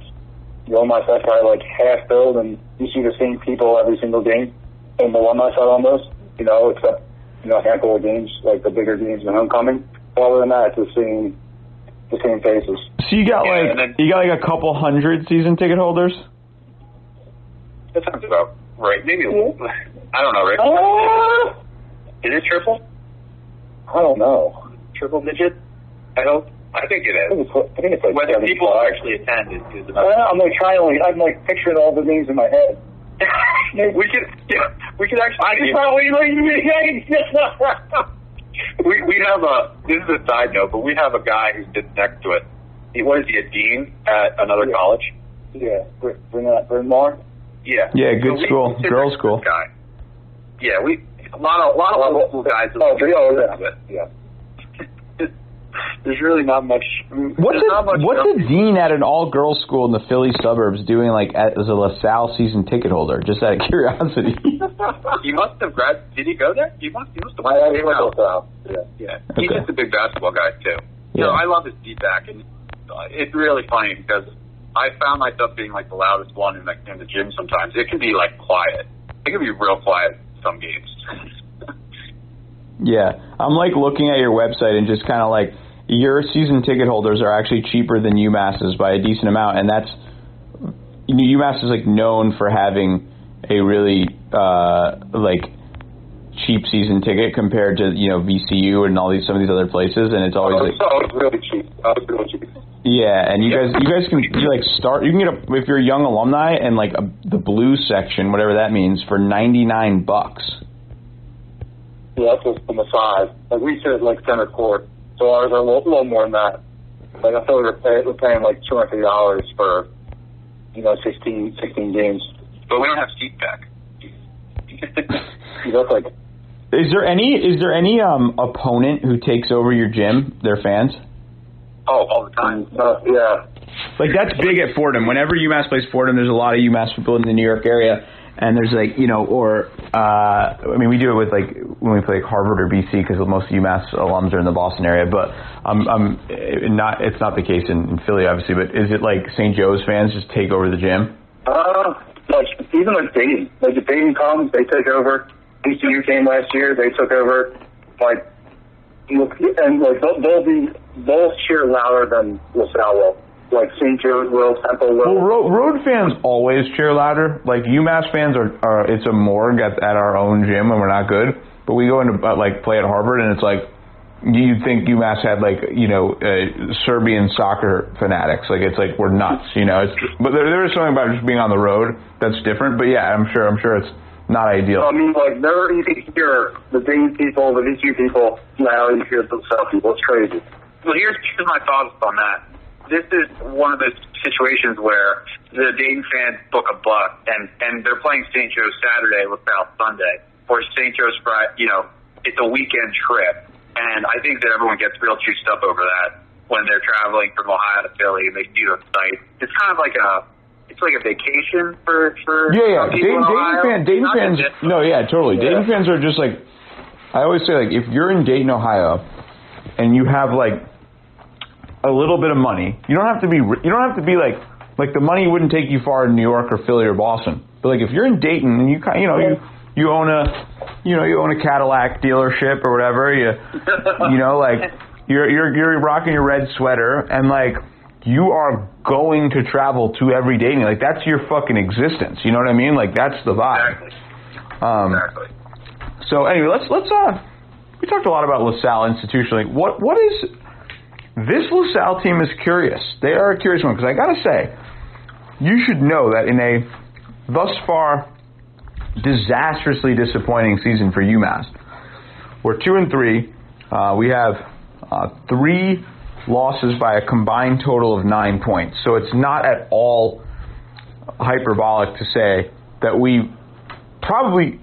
the alumni side's probably like half filled, and you see the same people every single game in the alumni side almost, you know, except you know a handful of games like the bigger games and homecoming. Other than that, it's the same the same faces. So you got like and then- you got like a couple hundred season ticket holders. That sounds about right. Maybe a little. I don't know, Rick. Uh, Is it triple? I don't know. Triple digit? I hope. I think it I think it's, I think it's like Whether 75. people actually attend is, about. don't I'm like trying to like I'm like picturing all the names in my head. we could, yeah, we could actually. I just probably like we we have a. This is a side note, but we have a guy who sits next to it. He what is he a dean at another Yeah. college? yeah, bring bring that Bryn Mawr. Yeah. Yeah, good we- school. Girls' school. Guy. Yeah, we a lot of a lot of old guys. Oh, that oh, listen to yeah, it. yeah. There's really not much. What's there's not a much what's a dean at an all girls school in the Philly suburbs doing like as a LaSalle season ticket holder? Just out of curiosity. He must have grad. Did he go there? He must. He must have. I, I came went out. to South. Yeah. Yeah, he's just a big basketball guy too. Yeah. So I love his feedback, and uh, it's really funny because I found myself being like the loudest one in like in the gym. Sometimes it can be like quiet. It can be real quiet some games. yeah, I'm like looking at your website and just kind of like your season ticket holders are actually cheaper than UMass's by a decent amount, and that's UMass is like known for having a really uh, like cheap season ticket compared to you know VCU and all these some of these other places, and it's oh, always like so it was really cheap. I was really cheap. Yeah, and you guys, you guys can you like start. You can get a if you're a young alumni and like a, the blue section, whatever that means, for ninety nine bucks. Yeah, that's just the massage. Like we sit like center court, so ours are a little, little more than that. Like I feel like we're, pay, we're paying like two hundred fifty dollars for, you know, 16, 16 games. but we don't have seat back. you That's like Is there any is there any um opponent who takes over your gym? Their fans. oh, all the time. uh, yeah. Like that's big at Fordham. Whenever UMass plays Fordham, there's a lot of UMass people in the New York area, and there's like you know, or uh, I mean, we do it with like when we play like Harvard or BC because most UMass alums are in the Boston area. But I'm um, um, not it's not the case in, in Philly, obviously. But is it like St. Joe's fans just take over the gym? Uh, like even like Dayton, like if Dayton comes, they take over. VCU came last year, they took over. Like, and like they'll, they'll be they'll cheer louder than LaSalle will. Like St. Joe's will, Temple will. Well, road, road fans always cheer louder. Like UMass fans are, are it's a morgue at, at our own gym and we're not good. But we go into uh, like play at Harvard and it's like you'd think UMass had like you know uh, Serbian soccer fanatics. Like it's like we're nuts, you know. It's, but there, there is something about just being on the road that's different. But yeah, I'm sure I'm sure it's not ideal. I mean, like, there you can hear the Dane people, the VCU people, now you hear the South people. It's crazy. Well, here's, here's my thoughts on that. This is one of those situations where the Dayton fans book a buck, and and they're playing St. Joe's Saturday, LaSalle Sunday, or St. Joe's Friday. You know, it's a weekend trip, and I think that everyone gets real juiced up over that when they're traveling from Ohio to Philly and they see those sites. It's kind of like a it's like a vacation for for Yeah, yeah. Dayton, Dayton, fan, Dayton fans. No, yeah, totally. Dayton fans are just like. I always say, like, if you're in Dayton, Ohio, and you have like a little bit of money, you don't have to be. You don't have to be like like the money wouldn't take you far in New York or Philly or Boston. But like if you're in Dayton and you kind, you know, you you own a, you know, you own a Cadillac dealership or whatever. You you know, like you're you're you're rocking your red sweater and like you are going to travel to every Dayton. Like that's your fucking existence. You know what I mean? Like that's the vibe. Exactly. Um, Exactly. so anyway, let's let's uh we talked a lot about LaSalle institutionally. What what is this LaSalle team is curious. They are a curious one because I gotta say, you should know that in a thus far disastrously disappointing season for UMass, we're two and three. Uh, we have uh, three losses by a combined total of nine points. So it's not at all hyperbolic to say that we probably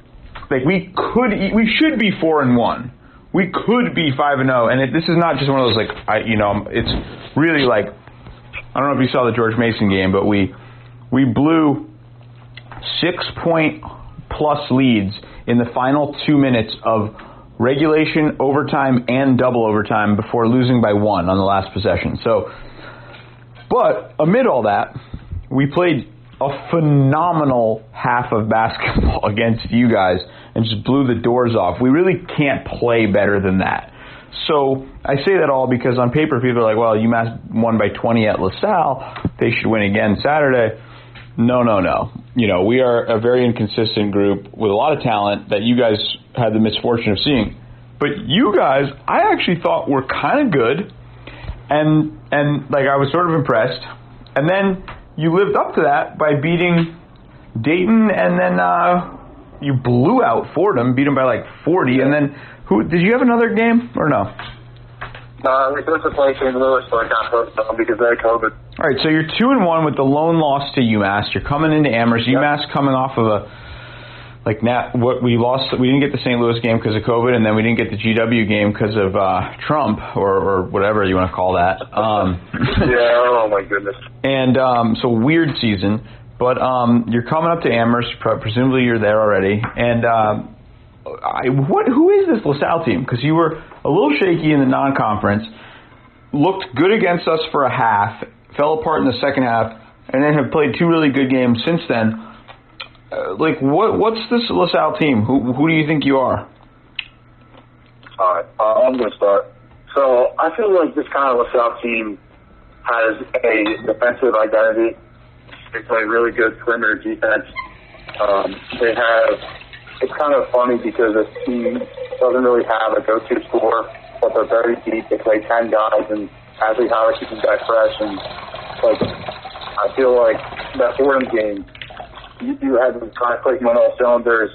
like we could we should be four and one. We could be five and zero, and it, this is not just one of those like I you know it's really like I don't know if you saw the George Mason game, but we we blew six point plus leads in the final two minutes of regulation, overtime, and double overtime before losing by one on the last possession. So, but amid all that, we played a phenomenal half of basketball against you guys and just blew the doors off. We really can't play better than that. So I say that all because on paper people are like, well, UMass won by 20 at LaSalle. They should win again Saturday. No, no, no. You know, we are a very inconsistent group with a lot of talent that you guys had the misfortune of seeing. But you guys, I actually thought were kind of good, and and like I was sort of impressed. And then you lived up to that by beating Dayton, and then uh, you blew out Fordham, beat them by like 40. And then who did you have another game or no? Uh, we supposed to play St. Louis, but I got postponed because of COVID. All right, so you're two and one with the lone loss to UMass. You're coming into Amherst. UMass coming off of a like Nat. What we lost, we didn't get the St. Louis game because of COVID, and then we didn't get the GW game because of uh, Trump or, or whatever you want to call that. Um, Yeah, oh my goodness. and um, so weird season. But um, you're coming up to Amherst. Pre- presumably you're there already. And um, I, what? Who is this LaSalle team? Because you were a little shaky in the non-conference. Looked good against us for a half. Fell apart in the second half, and then have played two really good games since then. Uh, like what? What's this LaSalle team? Who? Who do you think you are? All right, uh, I'm going to start. So I feel like this kind of LaSalle team has a defensive identity. They play really good perimeter defense. Um, they have. It's kind of funny because this team doesn't really have a go-to scorer, but they're very deep. They play ten guys, and Ashley Howard keeps guys fresh. And like, I feel like that Fordham game, you, you had them kind of clicking on all cylinders.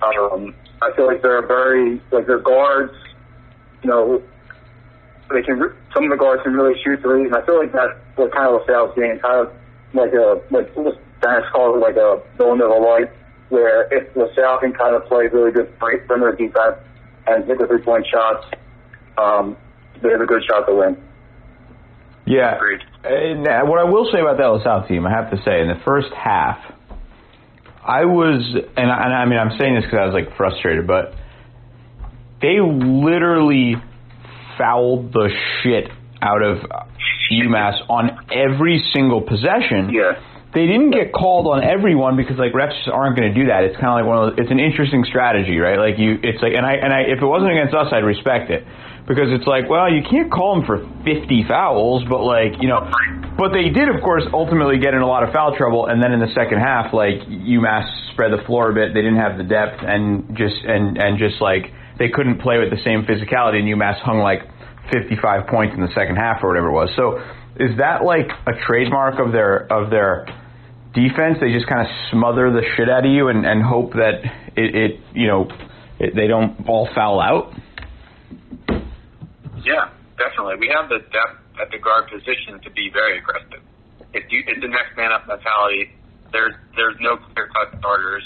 Um, I feel like they're very like their guards. You know, they can. Some of the guards can really shoot threes, and I feel like that what kind of LaSalle's game, kind of like a like what Dennis calls like a Villanova light, where if LaSalle can kind of play really good perimeter defense and hit the three point shots, um, they have a good shot to win. Yeah. Agreed. And uh, what I will say about that LaSalle team, I have to say, in the first half, I was, and I, and I mean, I'm saying this because I was like frustrated, but they literally fouled the shit out of UMass on every single possession. Yeah. They didn't get called on everyone because like refs just aren't going to do that. It's kind of like one of those, it's an interesting strategy, right? Like you, it's like, and I, and I, if it wasn't against us, I'd respect it because it's like, well, you can't call them for 50 fouls, but like, you know, but they did, of course, ultimately get in a lot of foul trouble. And then in the second half, like UMass spread the floor a bit. They didn't have the depth and just, and, and just like they couldn't play with the same physicality and UMass hung like 55 points in the second half or whatever it was. So is that like a trademark of their, of their, defense. They just kind of smother the shit out of you and, and hope that it, it you know it, they don't all foul out. Yeah, definitely. We have the depth at the guard position to be very aggressive. If you, it's a next man up mentality. There's there's no clear cut starters.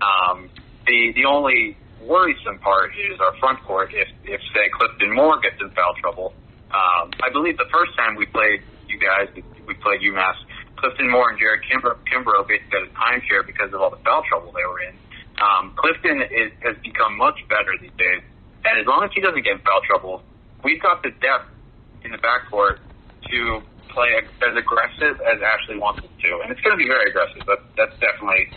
Um, the the only worrisome part is our front court. If if say Clifton Moore gets in foul trouble, um, I believe the first time we played you guys, we played UMass. Clifton Moore and Jared Kimbrough, Kimbrough basically had a timeshare because of all the foul trouble they were in. Um, Clifton is, has become much better these days, and as long as he doesn't get in foul trouble, we've got the depth in the backcourt to play as aggressive as Ashley wants us to, and it's going to be very aggressive. But that's definitely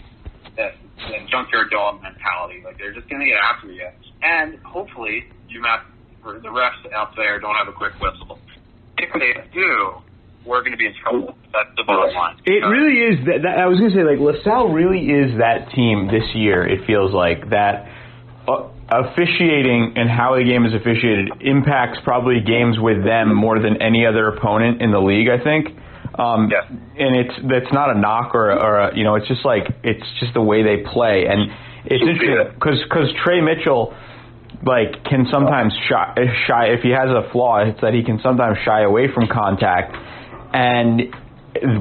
that, that junkyard dog mentality. Like they're just going to get after you, and hopefully UMass or the refs out there don't have a quick whistle. If they do, we're going to be in trouble. That's the bottom line. It really is that, that I was going to say like LaSalle really is that team this year. It feels like that uh, officiating and how the game is officiated impacts probably games with them more than any other opponent in the league. I think. Um, Yeah. And it's that's not a knock or a, or a, you know it's just like it's just the way they play and it's interesting because because Tre Mitchell like can sometimes shy, shy if he has a flaw it's that he can sometimes shy away from contact and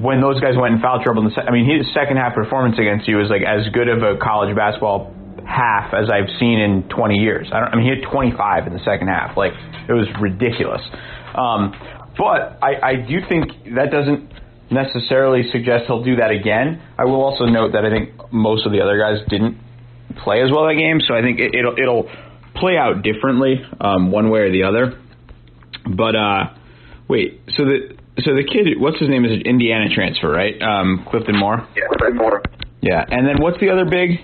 when those guys went in foul trouble in the se- I mean his second half performance against you was like as good of a college basketball half as I've seen in 20 years. I I mean he had 25 in the second half. Like it was ridiculous. Um, but I, I do think that doesn't necessarily suggest he'll do that again. I will also note that I think most of the other guys didn't play as well that game. So I think it, it'll it'll play out differently um, one way or the other. But uh, wait, so the so the kid, what's his name? Is an Indiana transfer, right? Um, Clifton Moore. Yeah, Clifton Moore. Yeah, and then what's the other big?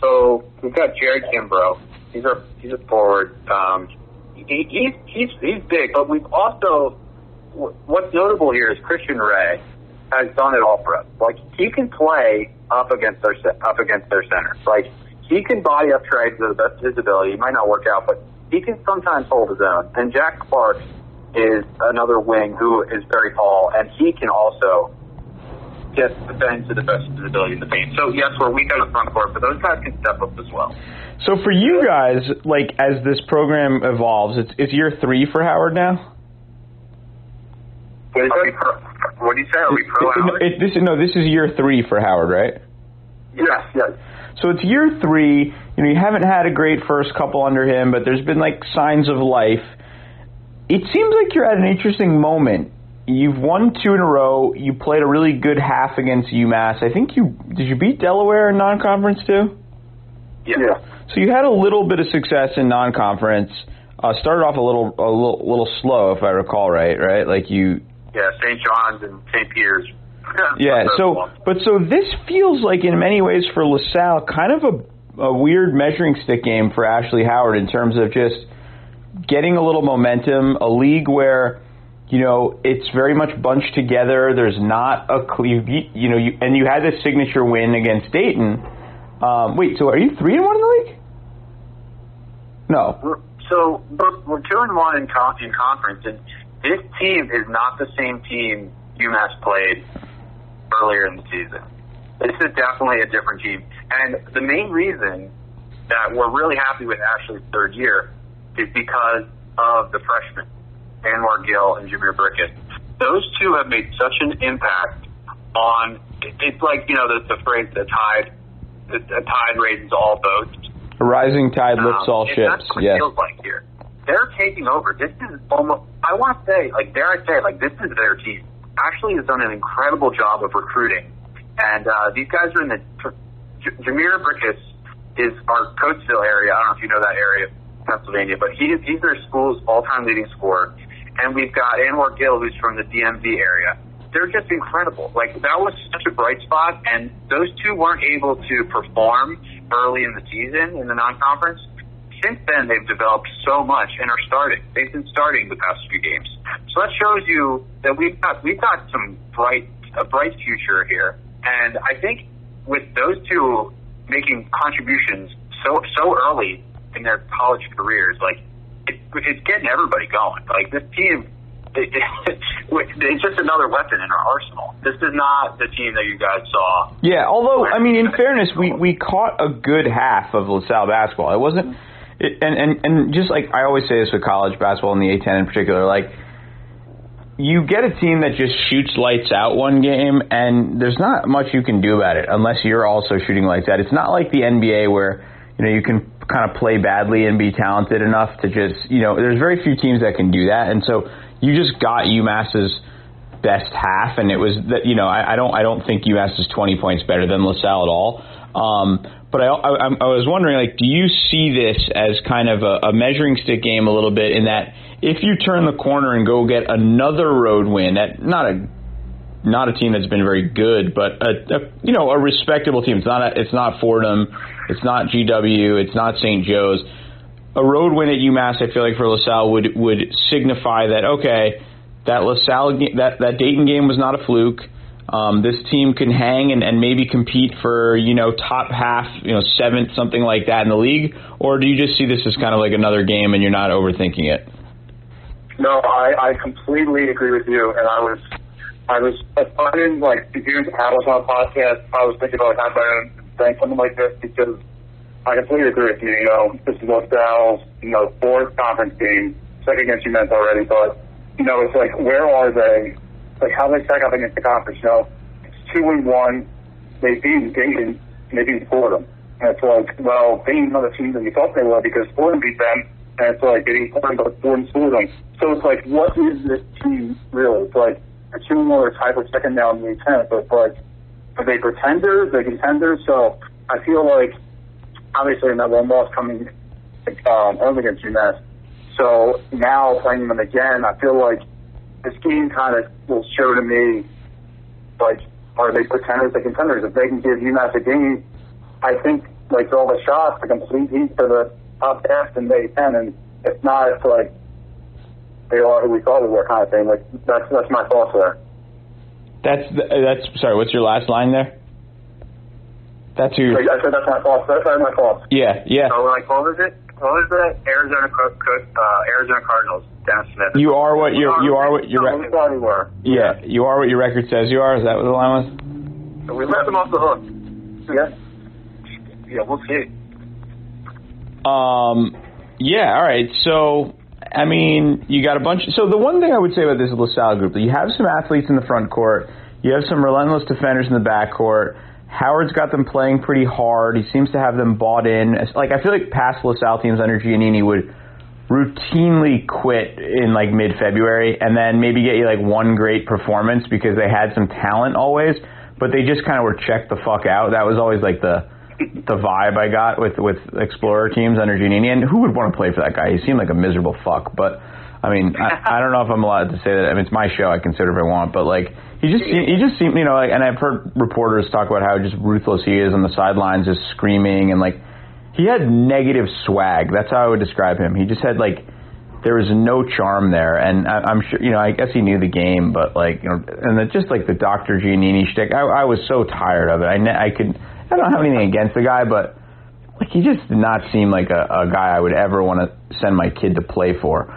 So we've got Jared Kimbrough. He's a he's a forward. Um, he, he's he's he's big, but we've also what's notable here is Christian Ray has done it all for us. Like he can play up against their up against their center. Like he can body up Tre to the best of his ability. It might not work out, but he can sometimes hold his own. And Jack Clark is another wing who is very tall, and he can also get defend to the best of his ability in the paint. So yes, we're weak on the front court, but those guys can step up as well. So for you guys, like as this program evolves, it's it's year three for Howard now. What, pro, what do you say? Are we pro It- Howard? it- this no, this is year three for Howard, right? yes, yes. So it's year three. You know, you haven't had a great first couple under him, but there's been like signs of life. It seems like you're at an interesting moment. You've won two in a row. You played a really good half against UMass. I think you did. You beat Delaware in non-conference too. Yeah. So you had a little bit of success in non-conference. Uh, started off a little, a little, little slow, if I recall right. Right, like you. Yeah, St. John's and St. Peter's. Yeah. So, but so this feels like, in many ways, for LaSalle, kind of a, a weird measuring stick game for Ashley Howard in terms of just getting a little momentum. A league where, you know, it's very much bunched together. There's not a clear, you, know, you, and you had this signature win against Dayton. Um, wait, so are you three and one in the league? No. So we're, we're two and one in, con- in conference, and this team is not the same team UMass played earlier in the season. This is definitely a different team, and the main reason that we're really happy with Ashley's third year is because of the freshmen, Anwar Gill and Jhamir Brickus. Those two have made such an impact on. It's like you know the, the phrase "the tide, the, the tide raises all boats." A rising tide lifts Um, all ships. That's what it feels like here. They're taking over. This is almost. I want to say, like, dare I say, like, this is their team. Ashley has done an incredible job of recruiting, and uh, these guys are in the. J- Jhamir Brickus is our Coatesville area. I don't know if you know that area, Pennsylvania, but he he's their school's all-time leading scorer. And we've got Anwar Gill, who's from the DMV area. They're just incredible. Like that was such a bright spot, and those two weren't able to perform early in the season in the non-conference. Since then, they've developed so much and are starting. They've been starting the past few games, so that shows you that we've got we've got some bright a bright future here. And I think with those two making contributions so so early in their college careers, like it, it's getting everybody going. Like this team it, it, it's just another weapon in our arsenal. This is not the team that you guys saw. Yeah, although I mean, in fairness, we we caught a good half of LaSalle basketball. It wasn't, it, and and and just like I always say this with college basketball and the A10 in particular, like you get a team that just shoots lights out one game, and there's not much you can do about it unless you're also shooting lights out. It's not like the NBA where you know you can kind of play badly and be talented enough to just you know. There's very few teams that can do that, and so you just got UMass's best half, and it was that you know I, I don't I don't think UMass is 20 points better than LaSalle at all. Um, but I, I, I was wondering, like, do you see this as kind of a, a measuring stick game a little bit in that if you turn the corner and go get another road win at not a not a team that's been very good, but a, a you know a respectable team. It's not a, it's not Fordham, it's not GW, it's not St. Joe's. A road win at UMass, I feel like for LaSalle would would signify that okay, that LaSalle that that Dayton game was not a fluke. Um, this team can hang and, and maybe compete for you know top half, you know seventh, something like that in the league, or do you just see this as kind of like another game and you're not overthinking it? No, I, I completely agree with you, and I was, I was, I didn't like doing the Paddles on podcast. I was thinking about having saying something like this because I completely agree with you. You know, this is LaSalle's, you know, fourth conference game, second against UMass already, but you know, it's like where are they? Like how they stack up against the conference? You know, it's two and one. They beat Dayton, they beat Fordham, and it's like, well, Dayton's not the team that you thought they were because Fordham beat them and it's like getting Fordham, but Fordham schooled them. So it's like, what is this team really? It's like a it's tied for second now in the ten, but it's like, are they pretenders? They contenders? So I feel like, obviously, that one loss coming um, home against UMass. So now playing them again, I feel like this game kind of will show to me, like, are they pretenders? They contenders? If they can give UMass a game, I think like all the shots, the complete heat for the top half in May 10, and if not, it's like they are who we thought we were, kind of thing. Like that's that's my thoughts there. That's the, that's sorry. What's your last line there? That's your. Like, I said that's my thoughts. That's my thoughts. Yeah, yeah. So like, what was it? What was the Arizona uh, Arizona Cardinals? Dennis Smith. You are what you you are what your no, we we were. Yeah, you are what your record says you are. Is that what the line was? So we left them off the hook. Yeah. Yeah, we'll see. Um, yeah, all right. So, I mean, you got a bunch. So, the one thing I would say about this LaSalle group, you have some athletes in the front court, you have some relentless defenders in the back court. Howard's got them playing pretty hard. He seems to have them bought in. Like I feel like past LaSalle teams under Giannini would routinely quit in like mid-February and then maybe get you like one great performance because they had some talent always, but they just kind of were checked the fuck out. That was always like the the vibe I got with with Explorer teams under Giannini. And who would want to play for that guy? He seemed like a miserable fuck. But I mean, I, I don't know if I'm allowed to say that. I mean, it's my show. I can say whatever I want. But like, he just he just seemed, you know, like, and I've heard reporters talk about how just ruthless he is on the sidelines, just screaming and like he had negative swag. That's how I would describe him. He just had like there was no charm there, and I, I'm sure you know. I guess he knew the game, but like you know, and the, just like the Doctor Giannini shtick, I, I was so tired of it. I I could I don't have anything against the guy, but like he just did not seem like a, a guy I would ever want to send my kid to play for.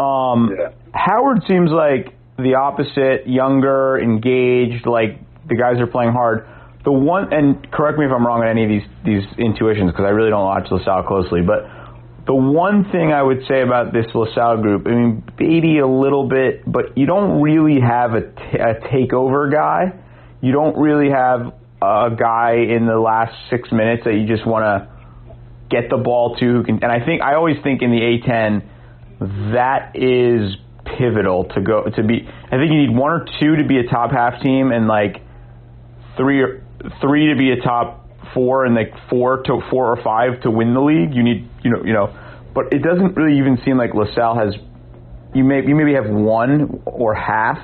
Um, Yeah. Howard seems like the opposite, younger, engaged, like the guys are playing hard. The one, and correct me if I'm wrong on any of these these intuitions because I really don't watch LaSalle closely, but the one thing I would say about this LaSalle group, I mean, Beatty a little bit, but you don't really have a, t- a takeover guy. You don't really have a guy in the last six minutes that you just want to get the ball to. Who can, and I think I always think in the A10 that is pivotal to go to be. I think you need one or two to be a top half team, and like three or three to be a top four, and like four to four or five to win the league. You need you know you know, but it doesn't really even seem like LaSalle has. You may you maybe have one or half.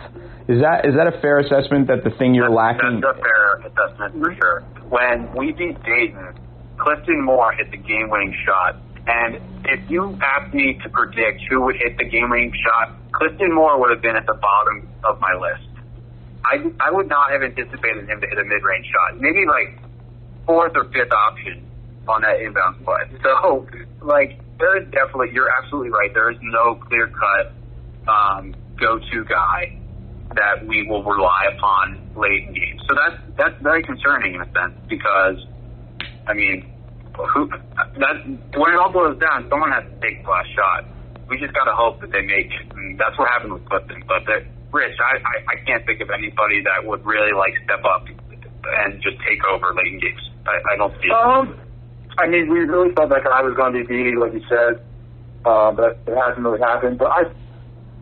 Is that is that a fair assessment that the thing you're lacking? That's a fair assessment for sure. When we beat Dayton, Clifton Moore hit the game-winning shot, and if you asked me to predict who would hit the game-winning shot, Clifton Moore would have been at the bottom of my list. I I would not have anticipated him to hit a mid-range shot. Maybe like fourth or fifth option on that inbound play. So like there is definitely you're absolutely right. There is no clear cut um, go-to guy that we will rely upon late in games. So that's that's very concerning in a sense because, I mean, who that when it all boils down, someone has to take the last shot. We just got to hope that they make. And that's what happened with Clifton. But that, Rich, I, I I can't think of anybody that would really like step up and just take over late in games. I, I don't see. Um, I mean, we really thought that guy was going to be like you said, uh, but it hasn't really happened. But I,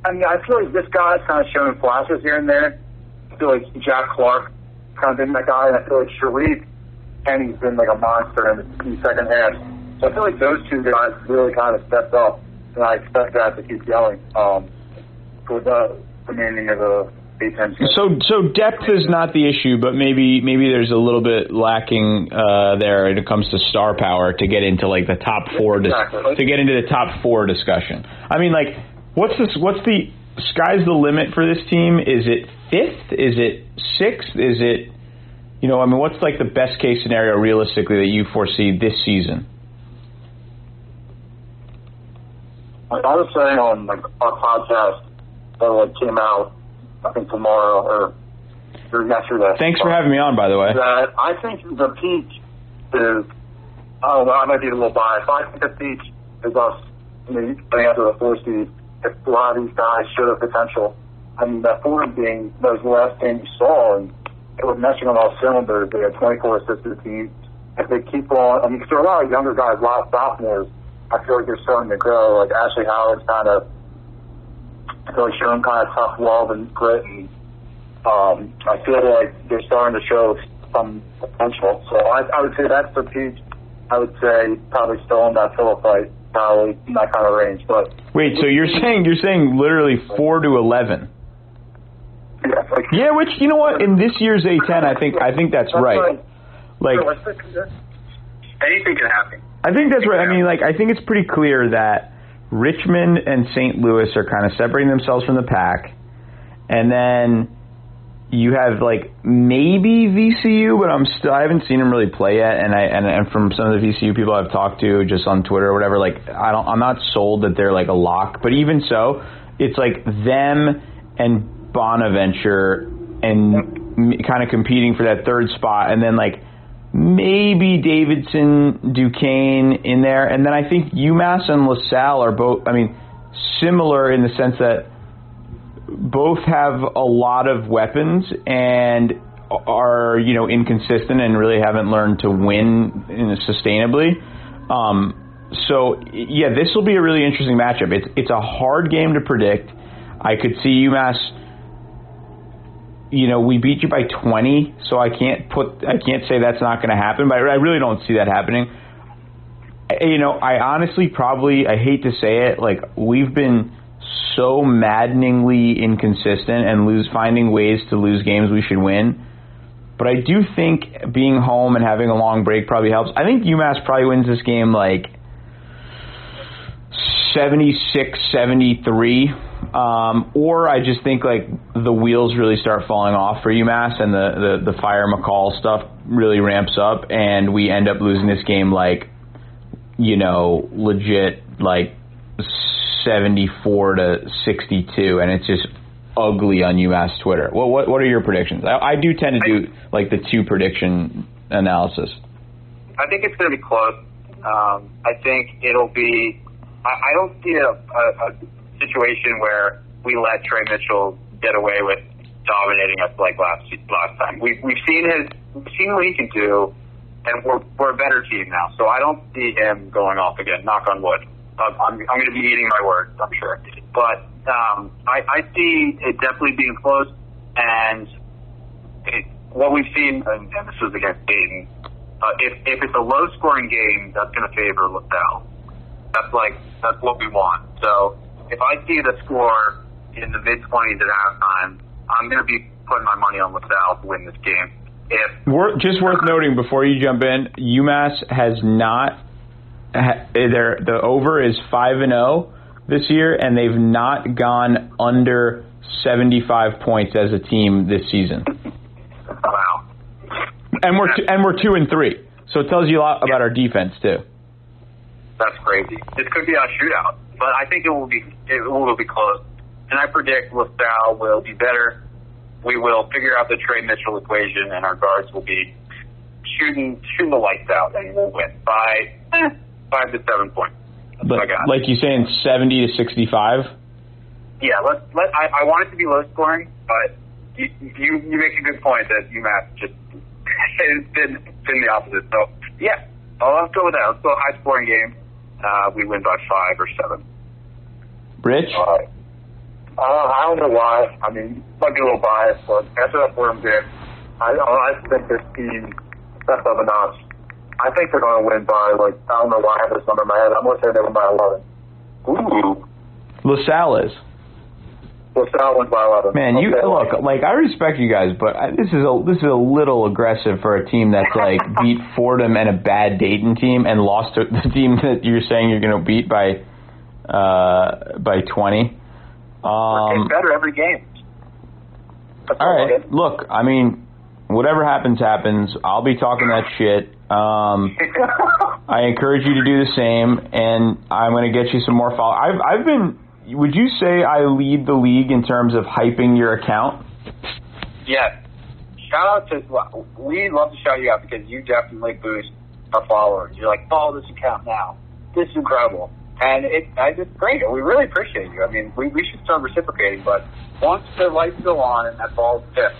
I mean, I feel like this guy's kind of showing flashes here and there. I feel like Jack Clark kind of been that guy, and I feel like Sherif Kenney's been like a monster in the, second half. So I feel like those two guys really kind of stepped up, and I expect that to keep going um, for the remaining of the A10. So so depth is not the issue, but maybe maybe there's a little bit lacking uh, there when it comes to star power to get into like the top four dis- Exactly. to get into the top four discussion. I mean, like, what's this? What's the sky's the limit for this team? Is it fifth? Is it sixth? Is it you know? I mean, what's like the best case scenario realistically that you foresee this season? Like I was saying on like our podcast that like came out, I think tomorrow or or yesterday. Thanks for having me on, by the way. That I think the peak is. I don't know. I might be a little biased. but I think the peak is us. You know, getting after the four seed. If a lot of these guys show the potential, I mean, that four being those last games you saw, and it was meshing on all cylinders. They had 24 assisted teams. If they keep on, I mean, 'cause there are a lot of younger guys, a lot of sophomores. I feel like they're starting to grow. Like Ashley Howard's kind of, I feel like showing kind of tough love and grit, and um, I feel like they're starting to show some potential. So I, I would say that's the peak. I would say probably still in that Philip fight, probably in that kind of range. But Wait, so you're saying you're saying literally four to eleven? yeah, like, Yeah, which you know what? In this year's A10, I think I think that's right. Like, Anything can happen. I think that's right. I mean, like, I think it's pretty clear that Richmond and St. Louis are kind of separating themselves from the pack, and then you have like maybe VCU, but I'm still I haven't seen them really play yet, and I and, and from some of the VCU people I've talked to just on Twitter or whatever, like I don't I'm not sold that they're like a lock, but even so, it's like them and Bonaventure and kind of competing for that third spot, and then like maybe Davidson, Duquesne in there, and then I think UMass and LaSalle are both. I mean, similar in the sense that both have a lot of weapons and are you know inconsistent and really haven't learned to win in sustainably. Um, so yeah, this will be a really interesting matchup. It's it's a hard game to predict. I could see UMass. You know, we beat you by 20, so I can't put I can't say that's not going to happen, but I really don't see that happening. You know, I honestly probably I hate to say it, like we've been so maddeningly inconsistent and lose finding ways to lose games we should win. But I do think being home and having a long break probably helps. I think UMass probably wins this game like 76 73. Um, or I just think like the wheels really start falling off for UMass and the, the, the fire McCall stuff really ramps up and we end up losing this game like, you know, legit like 74 to 62 and it's just ugly on UMass Twitter. What what, what are your predictions? I, I do tend to do like the two prediction analysis. I think it's going to be close. Um, I think it'll be. I, I don't see a, a, a situation where we let Tre Mitchell get away with dominating us like last last time. We've we've seen his we've seen what he can do, and we're we're a better team now. So I don't see him going off again. Knock on wood. I'm I'm, going to be eating my words. I'm sure, but um, I, I see it definitely being close, and it, what we've seen, and, and this was against Dayton. Uh, if if it's a low scoring game, that's going to favor LaSalle. That's like that's what we want. So if I see the score in the mid twenties at halftime, I'm going to be putting my money on LaSalle to win this game. If just worth noting before you jump in, UMass has not. Their the over is five and zero this year, and they've not gone under seventy five points as a team this season. wow, And we're two, and we're two and three, so it tells you a lot about our defense too. that's crazy. This could be a shootout, but I think it will be it will be close. and I predict LaSalle will be better. We will figure out the Tre Mitchell equation, and our guards will be shooting shooting the lights out, and we'll win by eh, five to seven points. That's But I got. like you saying, seventy to sixty-five. Yeah, let's let. I, I want it to be low scoring, but you you, you make a good point that UMass just it's been been the opposite. So yeah, oh, let's go with that. Let's go high scoring game. Uh, we win by five or seven. Rich, Uh, uh, I don't know why. I mean, might be a little biased, but after that Fordham game, I, I think this team stepped up a notch. I think they're going to win by, like, I don't know why I have this number in my head. I'm going to say they win by 11. Ooh, LaSalle is. LaSalle wins by 11. Man, you Okay. look like I respect you guys, but I, this is a this is a little aggressive for a team that's like beat Fordham and a bad Dayton team and lost to the team that you're saying you're going to beat by uh, by twenty. we're getting Um, better every game. That's all all right, look, I mean, whatever happens, happens. I'll be talking that shit. Um, I encourage you to do the same, and I'm going to get you some more follow. I've I've been. Would you say I lead the league in terms of hyping your account? Yes. Shout out to we love to shout you out because you definitely boost our followers. You're like, follow this account now. This is incredible. And it, I it's great. We really appreciate you. I mean, we, we should start reciprocating, but once the lights go on and that ball's tipped,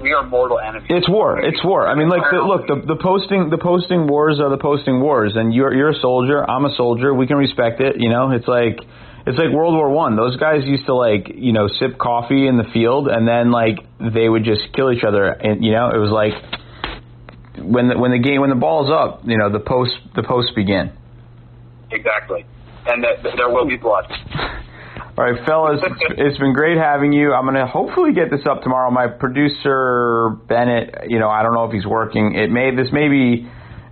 we are mortal enemies. It's war. It's war. I mean, like, the, look, the, the posting, the posting wars are the posting wars, and you're you're a soldier. I'm a soldier. We can respect it. You know, it's like it's like World War One. Those guys used to like you know sip coffee in the field, and then like they would just kill each other. And you know, it was like when the, when the game when the ball's up, you know, the post the posts begin. Exactly. And that, that there will be blood. All right, fellas, it's, been great having you. I'm gonna hopefully get this up tomorrow. My producer Bennett, you know, I don't know if he's working. It may this may be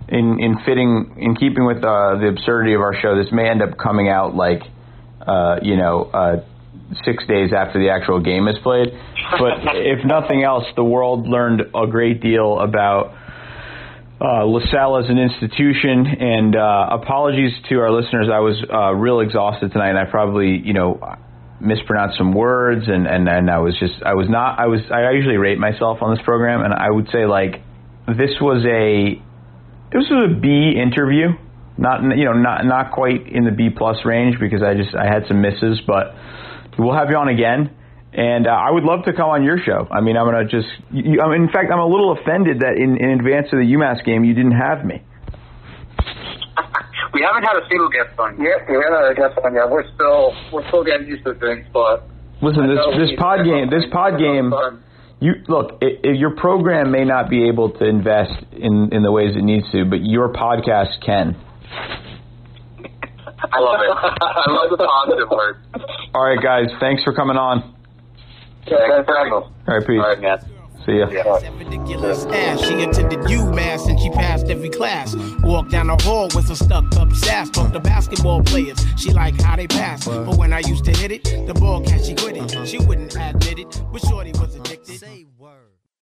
in in fitting in keeping with uh, the absurdity of our show. This may end up coming out like uh, you know uh, six days after the actual game is played. But if nothing else, the world learned a great deal about uh, LaSalle as an institution. And uh, apologies to our listeners. I was uh, real exhausted tonight, and I probably, you know, mispronounced some words, and, and, and I was just, I was not, I was, I usually rate myself on this program, and I would say like this was a, this was a B interview. Not, you know, not not quite in the B plus range because I just I had some misses, but we'll have you on again. And uh, I would love to come on your show. I mean, I'm gonna just. You, I mean, in fact, I'm a little offended that in, in advance of the UMass game, you didn't have me. We haven't had a single guest on yet. Yeah, we had a guest on. Yeah, we're still we're still getting used to things, but Listen, this this pod game, this pod game. You look, your program may not be able to invest in in the ways it needs to, but your podcast can. I love it. I love the positive word. All right, guys, thanks for coming on. Yeah, thanks for having us. All right, peace. All right, man. See ya. That ridiculous ass. She attended UMass and she passed every class. Walked down the hall with some stuck up sass. Talked to basketball players. She liked how they pass. But when I used to hit it, the ball catch she quit it. Uh-huh. She wouldn't admit it, but Shorty was addicted.